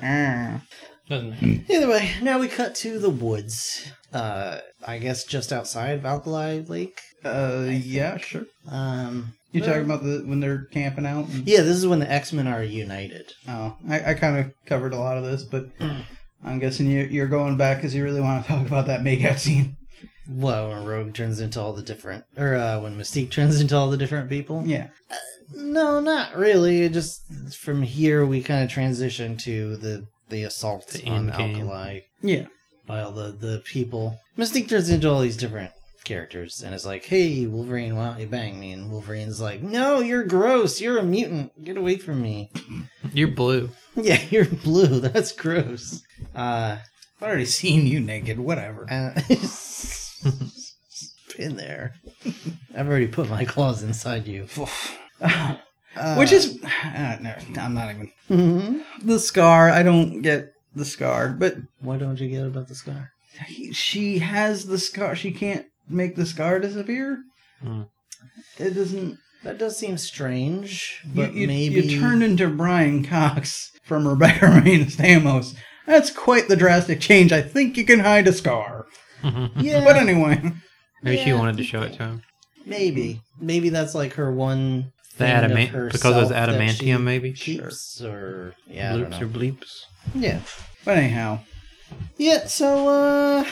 Ah. Doesn't. Either way, now we cut to the woods. Uh, I guess just outside Alkali Lake. Uh, yeah, sure. Um, You're talking about the when they're camping out. And, yeah, this is when the X Men are united. Oh, I, I kind of covered a lot of this, but *clears throat* I'm guessing you, you're going back because you really want to *laughs* talk about that makeout scene. Well, when Rogue turns into all the different, or uh, when Mystique *laughs* turns into all the different people. Yeah. No, not really. It just from here we kind of transition to the the assault The on game. Alkali Yeah. by all the the people. Mystique turns into all these different characters and is like, "Hey, Wolverine, why don't you bang me?" And Wolverine's like, "No, you're gross. You're a mutant. Get away from me." *laughs* You're blue. *laughs* yeah, you're blue. *laughs* That's gross. Uh, I've already seen you naked. Whatever. uh been there. I've already put my claws inside you. Uh, Which is, uh, no, I'm not even mhm. the scar. I don't get the scar, but why don't you get about the scar? he, she has the scar. She can't make the scar disappear. Hmm. It doesn't. That does seem strange, You, but you, maybe you turned into Brian Cox from Rebecca *laughs* Romijn Stamos. That's quite the drastic change. I think you can hide a scar. *laughs* Yeah, But anyway, Maybe she wanted to show it to him. maybe, maybe that's like her one. The thing of adamant because it was adamantium, maybe. Keeps or yeah, I don't know. or bleeps. yeah, but anyhow, yeah. So uh,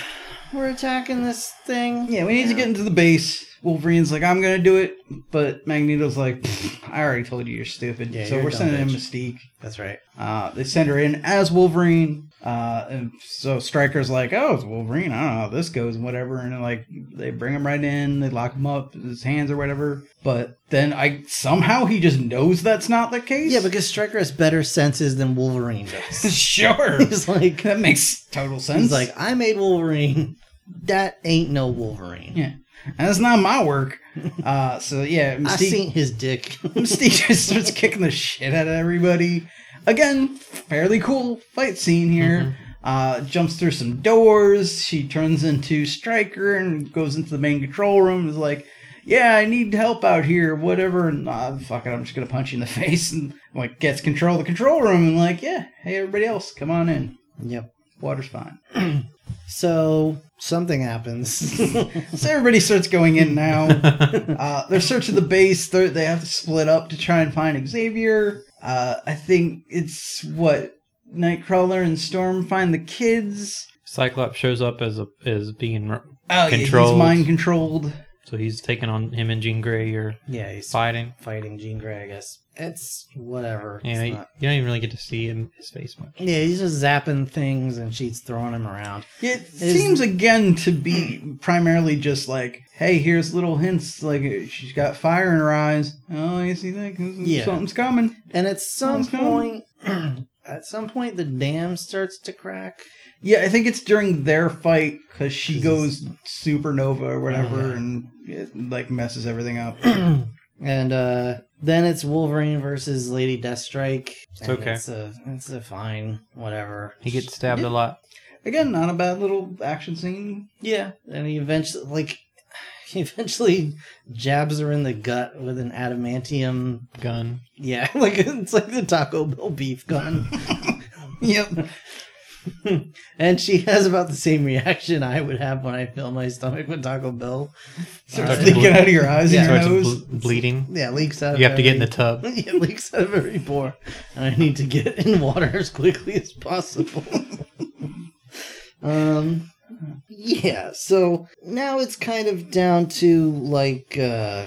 we're attacking this thing. yeah, we need to get into the base. Wolverine's like, I'm gonna do it, but Magneto's like, I already told you you're stupid. Yeah, so you're we're dumb sending in. Mystique. That's right. Uh, they send her in as Wolverine. Uh, and so Stryker's like, oh, it's Wolverine. I don't know how this goes and whatever. And like, they bring him right in. They lock him up, his hands or whatever. But then I somehow he just knows that's not the case. Yeah, because Stryker has better senses than Wolverine does. *laughs* sure. *laughs* he's like, that makes total sense. he's like, I made Wolverine. *laughs* That ain't no Wolverine. yeah, and it's not my work. Uh, so yeah, *laughs* I Mystique, seen his dick. *laughs* Mystique just starts kicking the shit out of everybody. Again, fairly cool fight scene here. uh, jumps through some doors. She turns into Stryker and goes into the main control room. Is like, "Yeah, I need help out here. Whatever." And, uh, fuck it, I'm just gonna punch you in the *laughs* face. And like gets control of the control room and like, "Yeah, hey everybody else, come on in. Yep. Water's fine." *clears throat* So something happens. *laughs* So everybody starts going in now. *laughs* Uh, they're searching the base. They're, they have to split up to try and find Xavier. Uh, I think it's what Nightcrawler and Storm find the kids. Cyclops shows up as a as being Oh, yeah, he's mind controlled. so he's taking on him and Jean Grey are yeah, he's fighting. fighting Jean Grey. I guess it's whatever. Yeah, It's you, not- you don't even really get to see him his face much. yeah, he's just zapping things and she's throwing him around. It Is- seems again to be primarily just like, hey, here's little hints. Like she's got fire in her eyes. Oh, you see that? Yeah. Something's coming. And at some Sounds point, *clears throat* at some point, the dam starts to crack. Yeah, I think it's during their fight because she 'Cause goes supernova or whatever yeah. and it like messes everything up. *clears throat* and uh, then it's Wolverine versus Lady Deathstrike. It's okay. It's a, it's a fine, whatever. He gets stabbed a lot. Again, not a bad little action scene. Yeah, and he eventually, like, *laughs* he eventually jabs her in the gut with an adamantium. Gun. Yeah, *laughs* like it's like the Taco Bell beef gun. *laughs* Yep. *laughs* and she has about the same reaction I would have when I fill my stomach with Taco Bell. Starts Uh, leaking out of your eyes Yeah. and your Starts nose. ble- bleeding. Yeah, leaks out. You of have to get in the every- tub. *laughs* Yeah, it leaks out of every pore, and I need to get in water as quickly as possible. *laughs* um, yeah. So now it's kind of down to like uh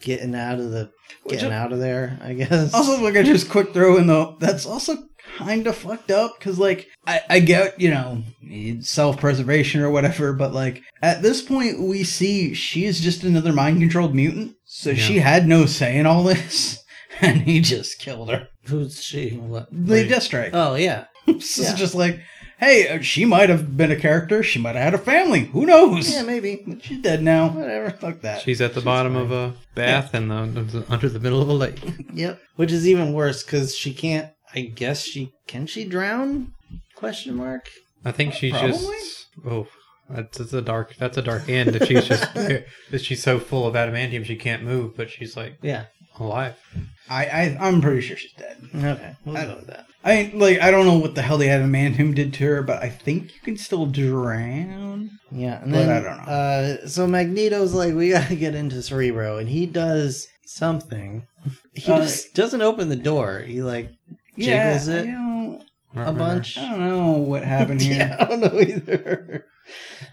getting out of the Which getting I- out of there. I guess. Also, like I just quick throw in though, that's also kind of fucked up because like I, I get you know self preservation or whatever, but like at this point we see she is just another mind controlled mutant, so she had no say in all this, *laughs* and he just killed her. who's she? What? They Deathstrike. Oh yeah. *laughs* so yeah. it's just like, hey, uh, she might have been a character. She might have had a family. Who knows? Yeah, maybe. But she's dead now. Whatever. Fuck that. She's at the bottom of a bath and the, under the middle of a lake. *laughs* Yep. Which is even worse because she can't. I guess she can. She drown? Question mark. I think she's Probably. just oh, that's, that's a dark that's a dark end. If she's just *laughs* if she's so full of adamantium she can't move, but she's like Yeah. alive. I, I I'm pretty sure she's dead. Okay. We'll I- go with that. I mean, like I don't know what the hell the adamantium did to her, but I think you can still drown. Yeah, and But then I don't know. Uh, so Magneto's like, we gotta get into Cerebro, and he does something. He Uh, just doesn't open the door. He like Yeah, jiggles it I don't, I a don't remember. bunch. I don't know what happened here. *laughs* yeah, I don't know either.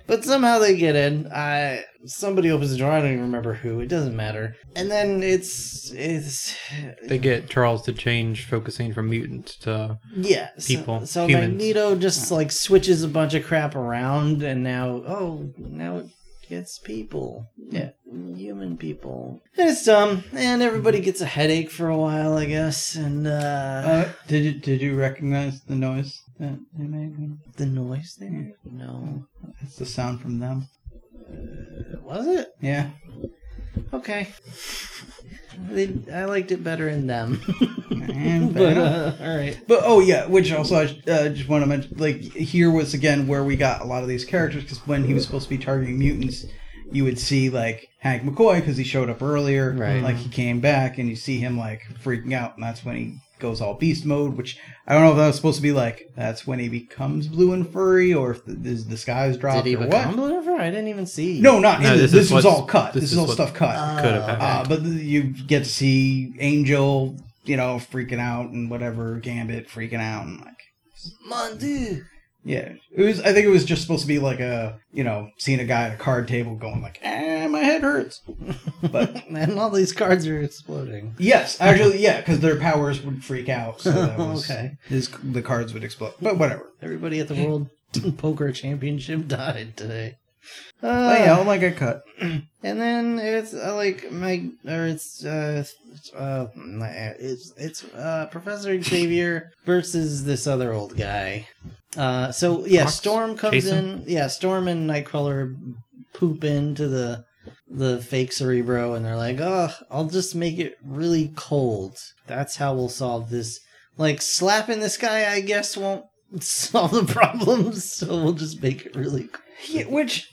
But somehow they get in. I somebody opens the door. I don't even remember who. It doesn't matter. And then it's it's They get Charles to change focusing from mutants to yeah. so- People, So, humans. Magneto just like switches a bunch of crap around, and now oh now it gets people. Yeah. human people. And it's dumb, and everybody gets a headache for a while, I guess. And uh, Uh, did you did you recognize the noise that they made? the noise there. No, It's the sound from them. was it? Yeah. Okay. They, I liked it better in them. *laughs* But uh, all right. But oh yeah, which also I uh, just want to mention, like here was again where we got a lot of these characters because when he was supposed to be targeting mutants, you would see like Hank McCoy because he showed up earlier, Right. Like he came back and you see him like freaking out, and that's when he goes all beast mode. Which I don't know if that was supposed to be like that's when he becomes blue and furry, or if the, his disguise dropped Did he or become what. Blue River? I didn't even see. No, not No, in this. this This was all cut. This, this is is all stuff cut. could have happened. Uh, but you get to see Angel, you know, freaking out and whatever, Gambit freaking out and like, Mon Dieu. Yeah. It was. I think it was just supposed to be like a, you know, seeing a guy at a card table going like, "Ah, my head hurts." *laughs* But and all these cards are exploding. yes, actually, yeah, because their powers would freak out. So that *laughs* was, Okay. His the cards would explode. But whatever. Everybody at the World *laughs* Poker Championship died today. Uh, Oh yeah, like I cut. *clears throat* And then it's uh, like my or it's uh it's, uh it's it's uh Professor Xavier versus this other old guy. Uh so yeah, Fox? Storm comes Jason? in. Yeah, Storm and Nightcrawler poop into the the fake Cerebro and they're like, "Oh, I'll just make it really cold. That's how we'll solve this." Like slapping this guy, I guess won't *laughs* solve the problems, *laughs* so we'll just make it really. Yeah, which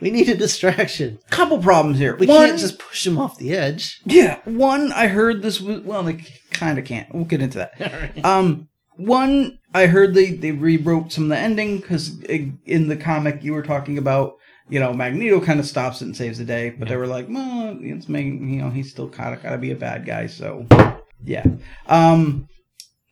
We need a distraction. couple problems here. We One- can't just push him off the edge. Yeah, one I heard this was well, they kind of can't. We'll get into that. *laughs* Um, one I heard they they rewrote some of the ending because in the comic you were talking about you know Magneto kind of stops it and saves the day, but they were like, well, it's making you know he's still kind of got to be a bad guy, so yeah. Um,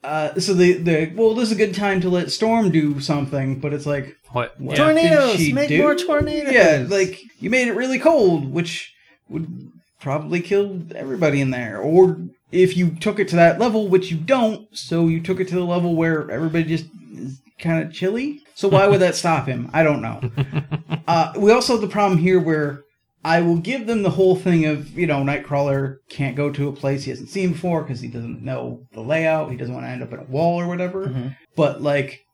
uh, so the the well, this is a good time to let Storm do something, but it's like What? What? Yeah. Tornadoes! did she Make do? more tornadoes! yeah, like you made it really cold, which would probably kill everybody in there. Or if you took it to that level, which you don't, so you took it to the level where everybody just is kind of chilly. So why would that stop him? I don't know. *laughs* Uh, we also have the problem here where I will give them the whole thing of you know Nightcrawler can't go to a place he hasn't seen before because he doesn't know the layout. He doesn't want to end up in a wall or whatever. Mhm. But like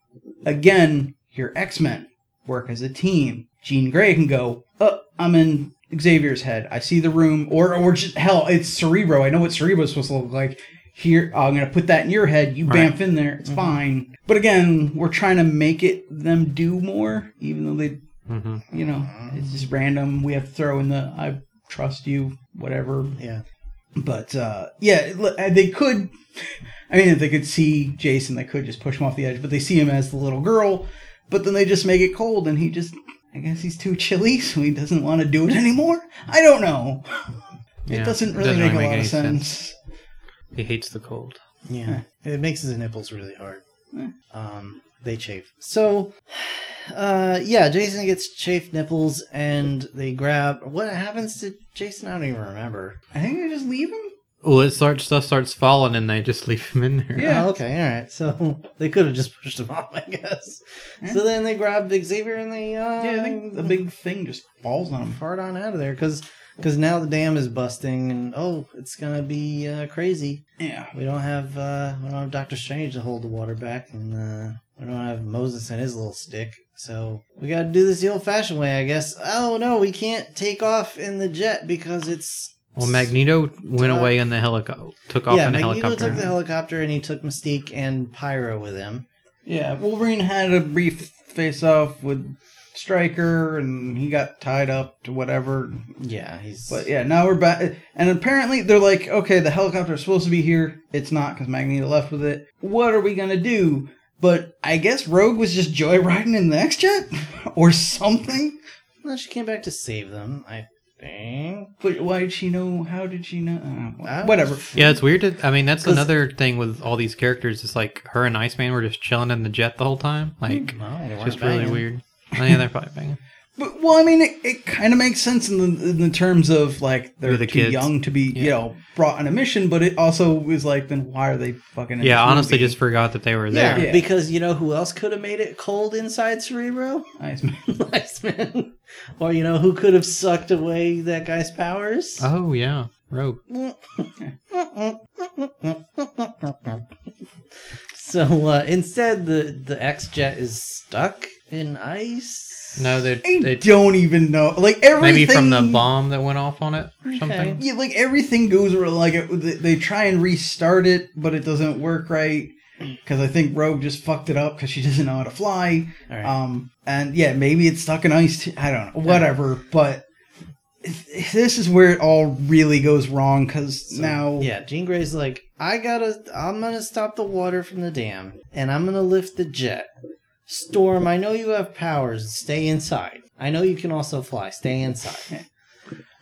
again, your X Men work as a team. Jean Grey can go, oh, I'm in Xavier's head. I see the room, or or just hell, it's Cerebro. I know what Cerebro's supposed to look like. Here, I'm gonna put that in your head. You Right. bamf in there. It's fine. But again, we're trying to make it them do more, even though they, hmm you know, it's just random. We have to throw in the I trust you, whatever. Yeah. But uh, yeah, they could. I mean, if they could see Jason, they could just push him off the edge. But they see him as the little girl. But then they just make it cold, and he just. I guess he's too chilly, *laughs* so he doesn't want to do it anymore. I don't know. Yeah, it doesn't it really doesn't make really a lot of any sense. He hates the cold. Yeah, it makes his nipples really hard. Um, they chafe. So, *sighs* uh, yeah, Jason gets chafed nipples, and they grab. What happens to Jason? I don't even remember. I think they just leave him. Well, it starts stuff starts falling, and they just leave him in there. Yeah. Oh, okay, all right. So *laughs* they could have just pushed him off, I guess. So then they grab Xavier and they uh, Yeah, I think the big thing just falls on him. fart on out of there because now the dam is busting, and oh, it's gonna be uh, crazy. Yeah. We don't have uh, we don't have Doctor Strange to hold the water back, and uh, we don't have Moses and his little stick. So we got to do this the old-fashioned way, I guess. Oh no, we can't take off in the jet because it's Well, Magneto went Uh, away in the helicopter, took off yeah. in a Magneto helicopter. took the helicopter, and he took Mystique and Pyro with him. Yeah, Wolverine had a brief face off with Stryker, and he got tied up to whatever. Yeah, he's But yeah, now we're back. And apparently they're like, okay, the helicopter is supposed to be here. It's not because Magneto left with it. What are we going to do? But I guess Rogue was just joyriding in the X-Jet? *laughs* or something? Well, she came back to save them, I think. But why did she know? How did she know? Uh, whatever. Yeah, it's weird. To, I mean, that's another thing with all these characters. It's like her and Iceman were just chilling in the jet the whole time. Like, No, it's weren't just really weird. Oh, yeah, they're probably banging. But well, I mean, it, it kind of makes sense in the in the terms of like they're With the too kids. young to be, you know, brought on a mission. But it also is like, then why are they fucking? In Yeah, this honestly, movie? just forgot that they were Yeah, there. Yeah. because you know who else could have made it cold inside Cerebro? Iceman. *laughs* Iceman. or you know who could have sucked away that guy's powers? Oh yeah, Rogue. *laughs* so uh, instead, the the X jet is stuck in ice. No, they I they don't even know. Like everything, maybe from the bomb that went off on it or something. Yeah, like everything goes wrong. Like it, they they try and restart it, but it doesn't work right. Because I think Rogue just fucked it up because she doesn't know how to fly. All right. Um, and yeah, maybe it's stuck in ice. Too. I don't know. Whatever. But this is where it all really goes wrong. Because So, now, yeah, Jean Grey's like, I gotta, I'm gonna stop the water from the dam, and I'm gonna lift the jet. Storm, I know you have powers. Stay inside. I know you can also fly. Stay inside.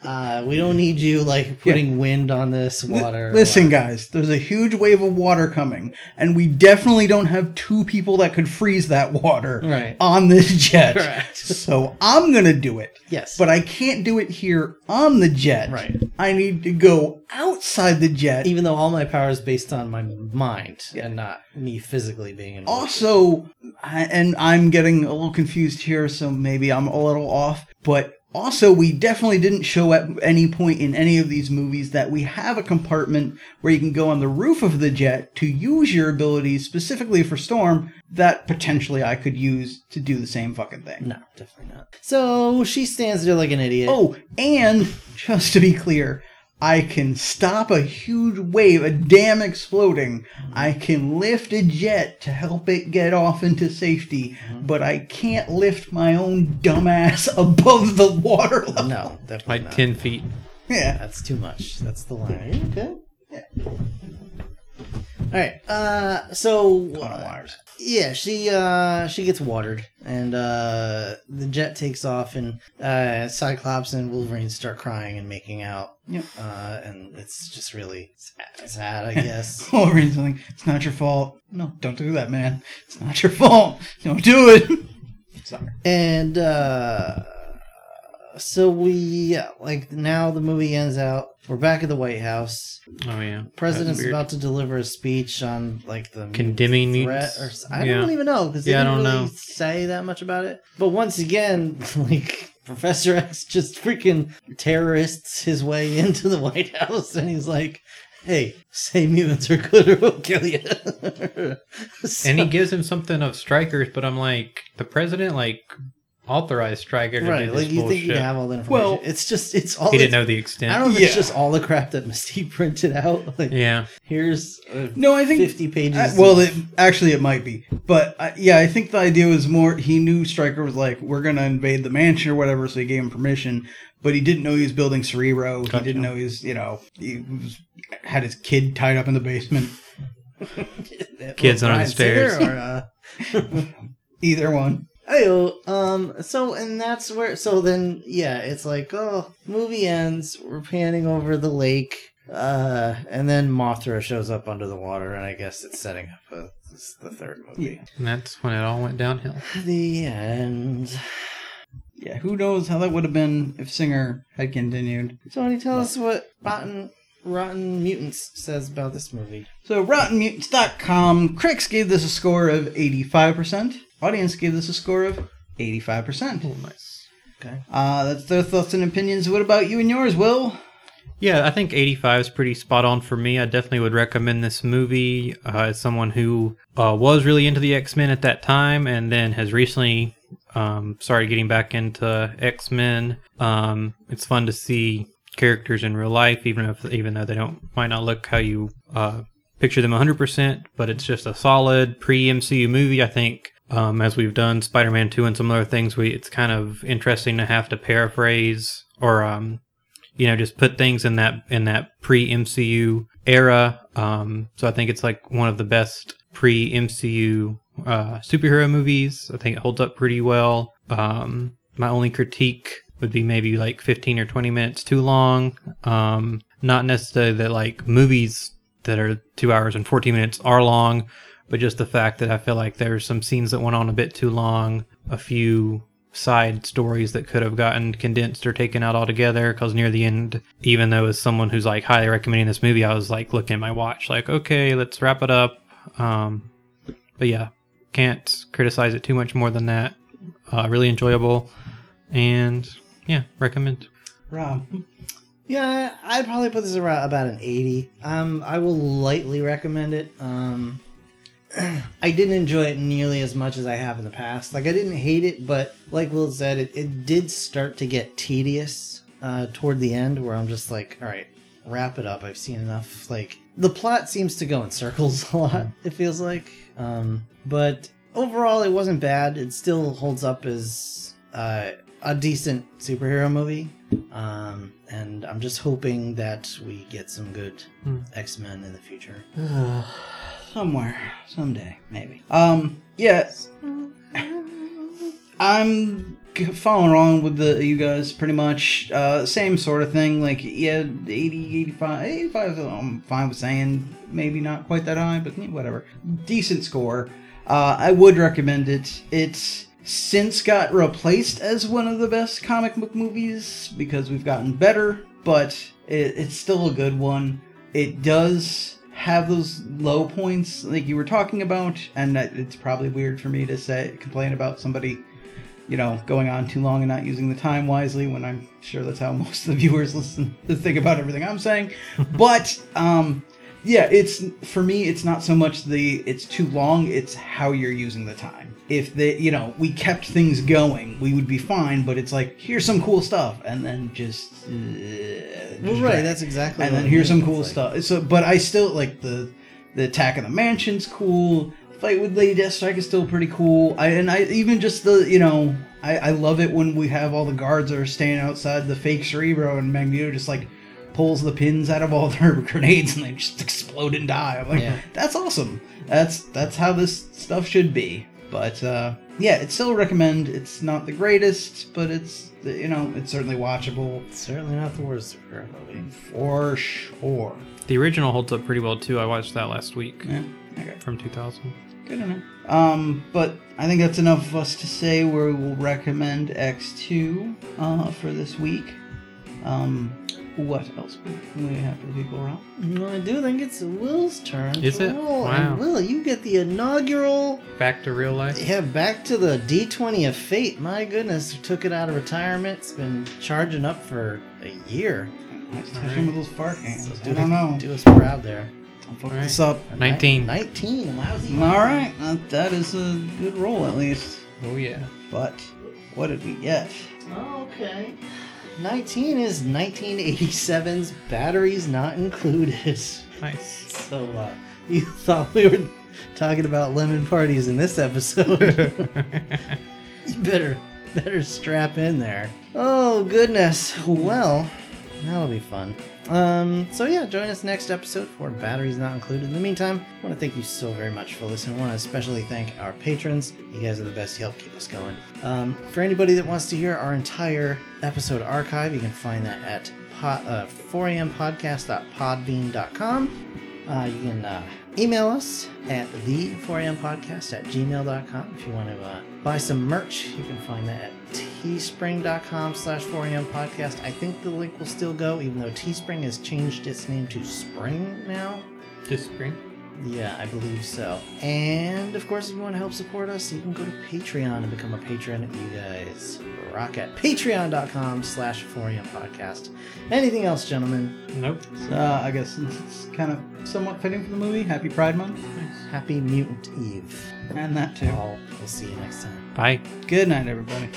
Uh, we don't need you like putting wind on this water. Listen, guys, there's a huge wave of water coming, and we definitely don't have two people that could freeze that water Right. on this *laughs* jet. Correct. So I'm gonna do it, Yes. but I can't do it here on the jet. Right. I need to go outside the jet. even though all my power is based on my mind and not me physically being involved. Also, I, and I'm getting a little confused here, so maybe I'm a little off, but also we definitely didn't show at any point in any of these movies that we have a compartment where you can go on the roof of the jet to use your abilities specifically for storm that potentially I could use to do the same fucking thing. No, definitely not. So she stands there like an idiot. Oh, and just to be clear, I can stop a huge wave, a dam exploding. I can lift a jet to help it get off into safety, but I can't lift my own dumbass *laughs* above the water level. No, definitely Like not. 10 feet. Yeah. That's too much. That's the line. Okay. Yeah. All right. Uh, so Caught on wires. Yeah, she uh she gets watered, and uh the jet takes off, and uh Cyclops and Wolverine start crying and making out. Yep. Uh, and it's just really sad, sad I *laughs* guess. Wolverine's something. It's not your fault. No, don't do that, man. It's not your fault. Don't do it. Sorry. *laughs* and uh so we like now the movie ends out. We're back at the White House. Oh, yeah. President's about to deliver a speech on like the Condemning threat mutants. or I Yeah. don't even know because they Yeah, I don't really know. say that much about it. But once again, *laughs* like Professor X just freaking terrorists his way *laughs* into the White House, and he's like, "Hey, say mutants are good, or we'll kill you." *laughs* And he gives him something of Stryker's, but I'm like, the president, like, authorized Stryker to right, do like this you bullshit. think you have all the information. Well, it's just it's all he didn't know the extent. I don't know if Yeah. it's just all the crap that Mystique *laughs* printed out. Like, yeah. here's uh, No, I think 50 pages. Uh, well, it, actually, it might be, but uh, yeah, I think the idea was more. He knew Stryker was like, "We're gonna invade the mansion or whatever," so he gave him permission. But he didn't know he was building Cerebro. He didn't know he was, you know, he was, had his kid tied up in the basement. *laughs* Kids Well, under the stairs. Or, uh, *laughs* Either one. Ayo, um, so and that's where. So then, yeah, it's like, oh, movie ends. We're panning over the lake, uh, and then Mothra shows up under the water, and I guess it's setting up a, this, the third movie. And that's when it all went downhill. *sighs* The end. Yeah, who knows how that would have been if Singer had continued. Tony, tell us what Rotten Rotten Mutants says about this movie. So, RottenMutants.com, critics gave this a score of 85%. Audience gave this a score of 85%. Oh, nice. Okay. Uh, that's their thoughts and opinions. What about you and yours, Will? Yeah, I think 85 is pretty spot on for me. I definitely would recommend this movie uh, as someone who uh, was really into the X Men at that time and then has recently um, started getting back into X Men. Um, it's fun to see characters in real life, even if even though they don't might not look how you uh, picture them 100%. But it's just a solid pre MCU movie. I think um, as we've done Spider Man 2 and some other things, we it's kind of interesting to have to paraphrase or um, you know just put things in that in that pre MCU era. Um, so I think it's like one of the best pre MCU uh, superhero movies. I think it holds up pretty well. Um, my only critique would be maybe like 15 or 20 minutes too long. Um, not necessarily that like movies that are two hours and 14 minutes are long, but just the fact that I feel like there's some scenes that went on a bit too long, a few side stories that could have gotten condensed or taken out altogether because near the end even though as someone who's like highly recommending this movie i was like looking at my watch like okay let's wrap it up um but yeah can't criticize it too much more than that uh really enjoyable and yeah recommend Rob. Yeah, I'd probably put this around about an 80. Um, I will lightly recommend it. Um, I didn't enjoy it nearly as much as I have in the past. Like, I didn't hate it, but like Will said, it, it did start to get tedious uh, toward the end where I'm just like, all right, wrap it up. I've seen enough. Like, the plot seems to go in circles *laughs* a lot, it feels like. Um, but overall, it wasn't bad. It still holds up as uh, a decent superhero movie. Um, and I'm just hoping that we get some good Hmm. X Men in the future. *sighs* Somewhere, someday, maybe. Um, yeah. I'm following along with the you guys pretty much. Uh, same sort of thing. Like, yeah, 80, 85, 85 I'm fine with saying. Maybe not quite that high, but whatever. Decent score. Uh, I would recommend it. It's since got replaced as one of the best comic book movies because we've gotten better, but it, it's still a good one. It does have those low points like you were talking about, and it's probably weird for me to say complain about somebody, you know, going on too long and not using the time wisely when I'm sure that's how *laughs* most of the viewers listen to think about everything I'm saying. *laughs* but um yeah, it's for me it's not so much the it's too long, it's how you're using the time. If they, you know, we kept things going, we would be fine, but it's like here's some cool stuff and then just uh, Well, right, that's exactly. and then here's some cool like- stuff. So, but I still like the the attack of the mansion's cool. Fight with Lady Deathstrike is still pretty cool. I and I even just the you know I I love it when we have all the guards that are standing outside the fake Cerebro and Magneto just like pulls the pins out of all *laughs* their grenades and they just explode and die. I'm like, Yeah. that's awesome. That's that's how this stuff should be. But uh, yeah, it's still recommend. It's not the greatest, but it's you know it's certainly watchable Certainly not the worst superhero movie. for sure. The original holds up pretty well too. I watched that last week Yeah. Okay. from 2000. Good enough. Um, but I think that's enough of us to say where we will recommend X2 uh, for this week. Um, what else we have for the people around? No, I do think it's Will's turn. Is it? Will, Wow. and Will, you get the inaugural. Back to real life. Yeah, back to the D20 of fate. My goodness, took it out of retirement. It's been charging up for a year. Let's touch with those fart hands. So I don't know. Do us proud there. I'll fuck Alright. this up. A 19. ni- 19. Lousy. All right, uh, that is a good roll at least. Oh yeah. But what did we get? Oh, Okay. 19 is 1987's Batteries Not Included. Nice. So, uh, you *laughs* thought we were talking about lemon parties in this episode? you *laughs* *laughs* better, better strap in there. Oh, goodness. Well, that'll be fun. Um, so yeah, join us next episode for Batteries Not Included. In the meantime, I want to thank you so very much for listening. I want to especially thank our patrons. You guys are the best. You help keep us going. Um, for anybody that wants to hear our entire episode archive, you can find that at pod, uh, 4ampodcast.podbean.com. Uh, you can uh, email us at the 4ampodcast at gmail.com if you want to uh, buy some merch. You can find that at teespring.com slash 4ampodcast. I think the link will still go, even though Teespring has changed its name to Spring now. This spring. Yeah, I believe so. And of course, if you want to help support us, you can go to Patreon and become a patron. You guys rock at patreon.com slash 4am podcast. Anything else, gentlemen? Nope. Uh, I guess it's, it's kind of somewhat fitting for the movie. Happy Pride Month. Happy Mutant Eve. And that too. All. We'll see you next time. Bye. Good night, everybody.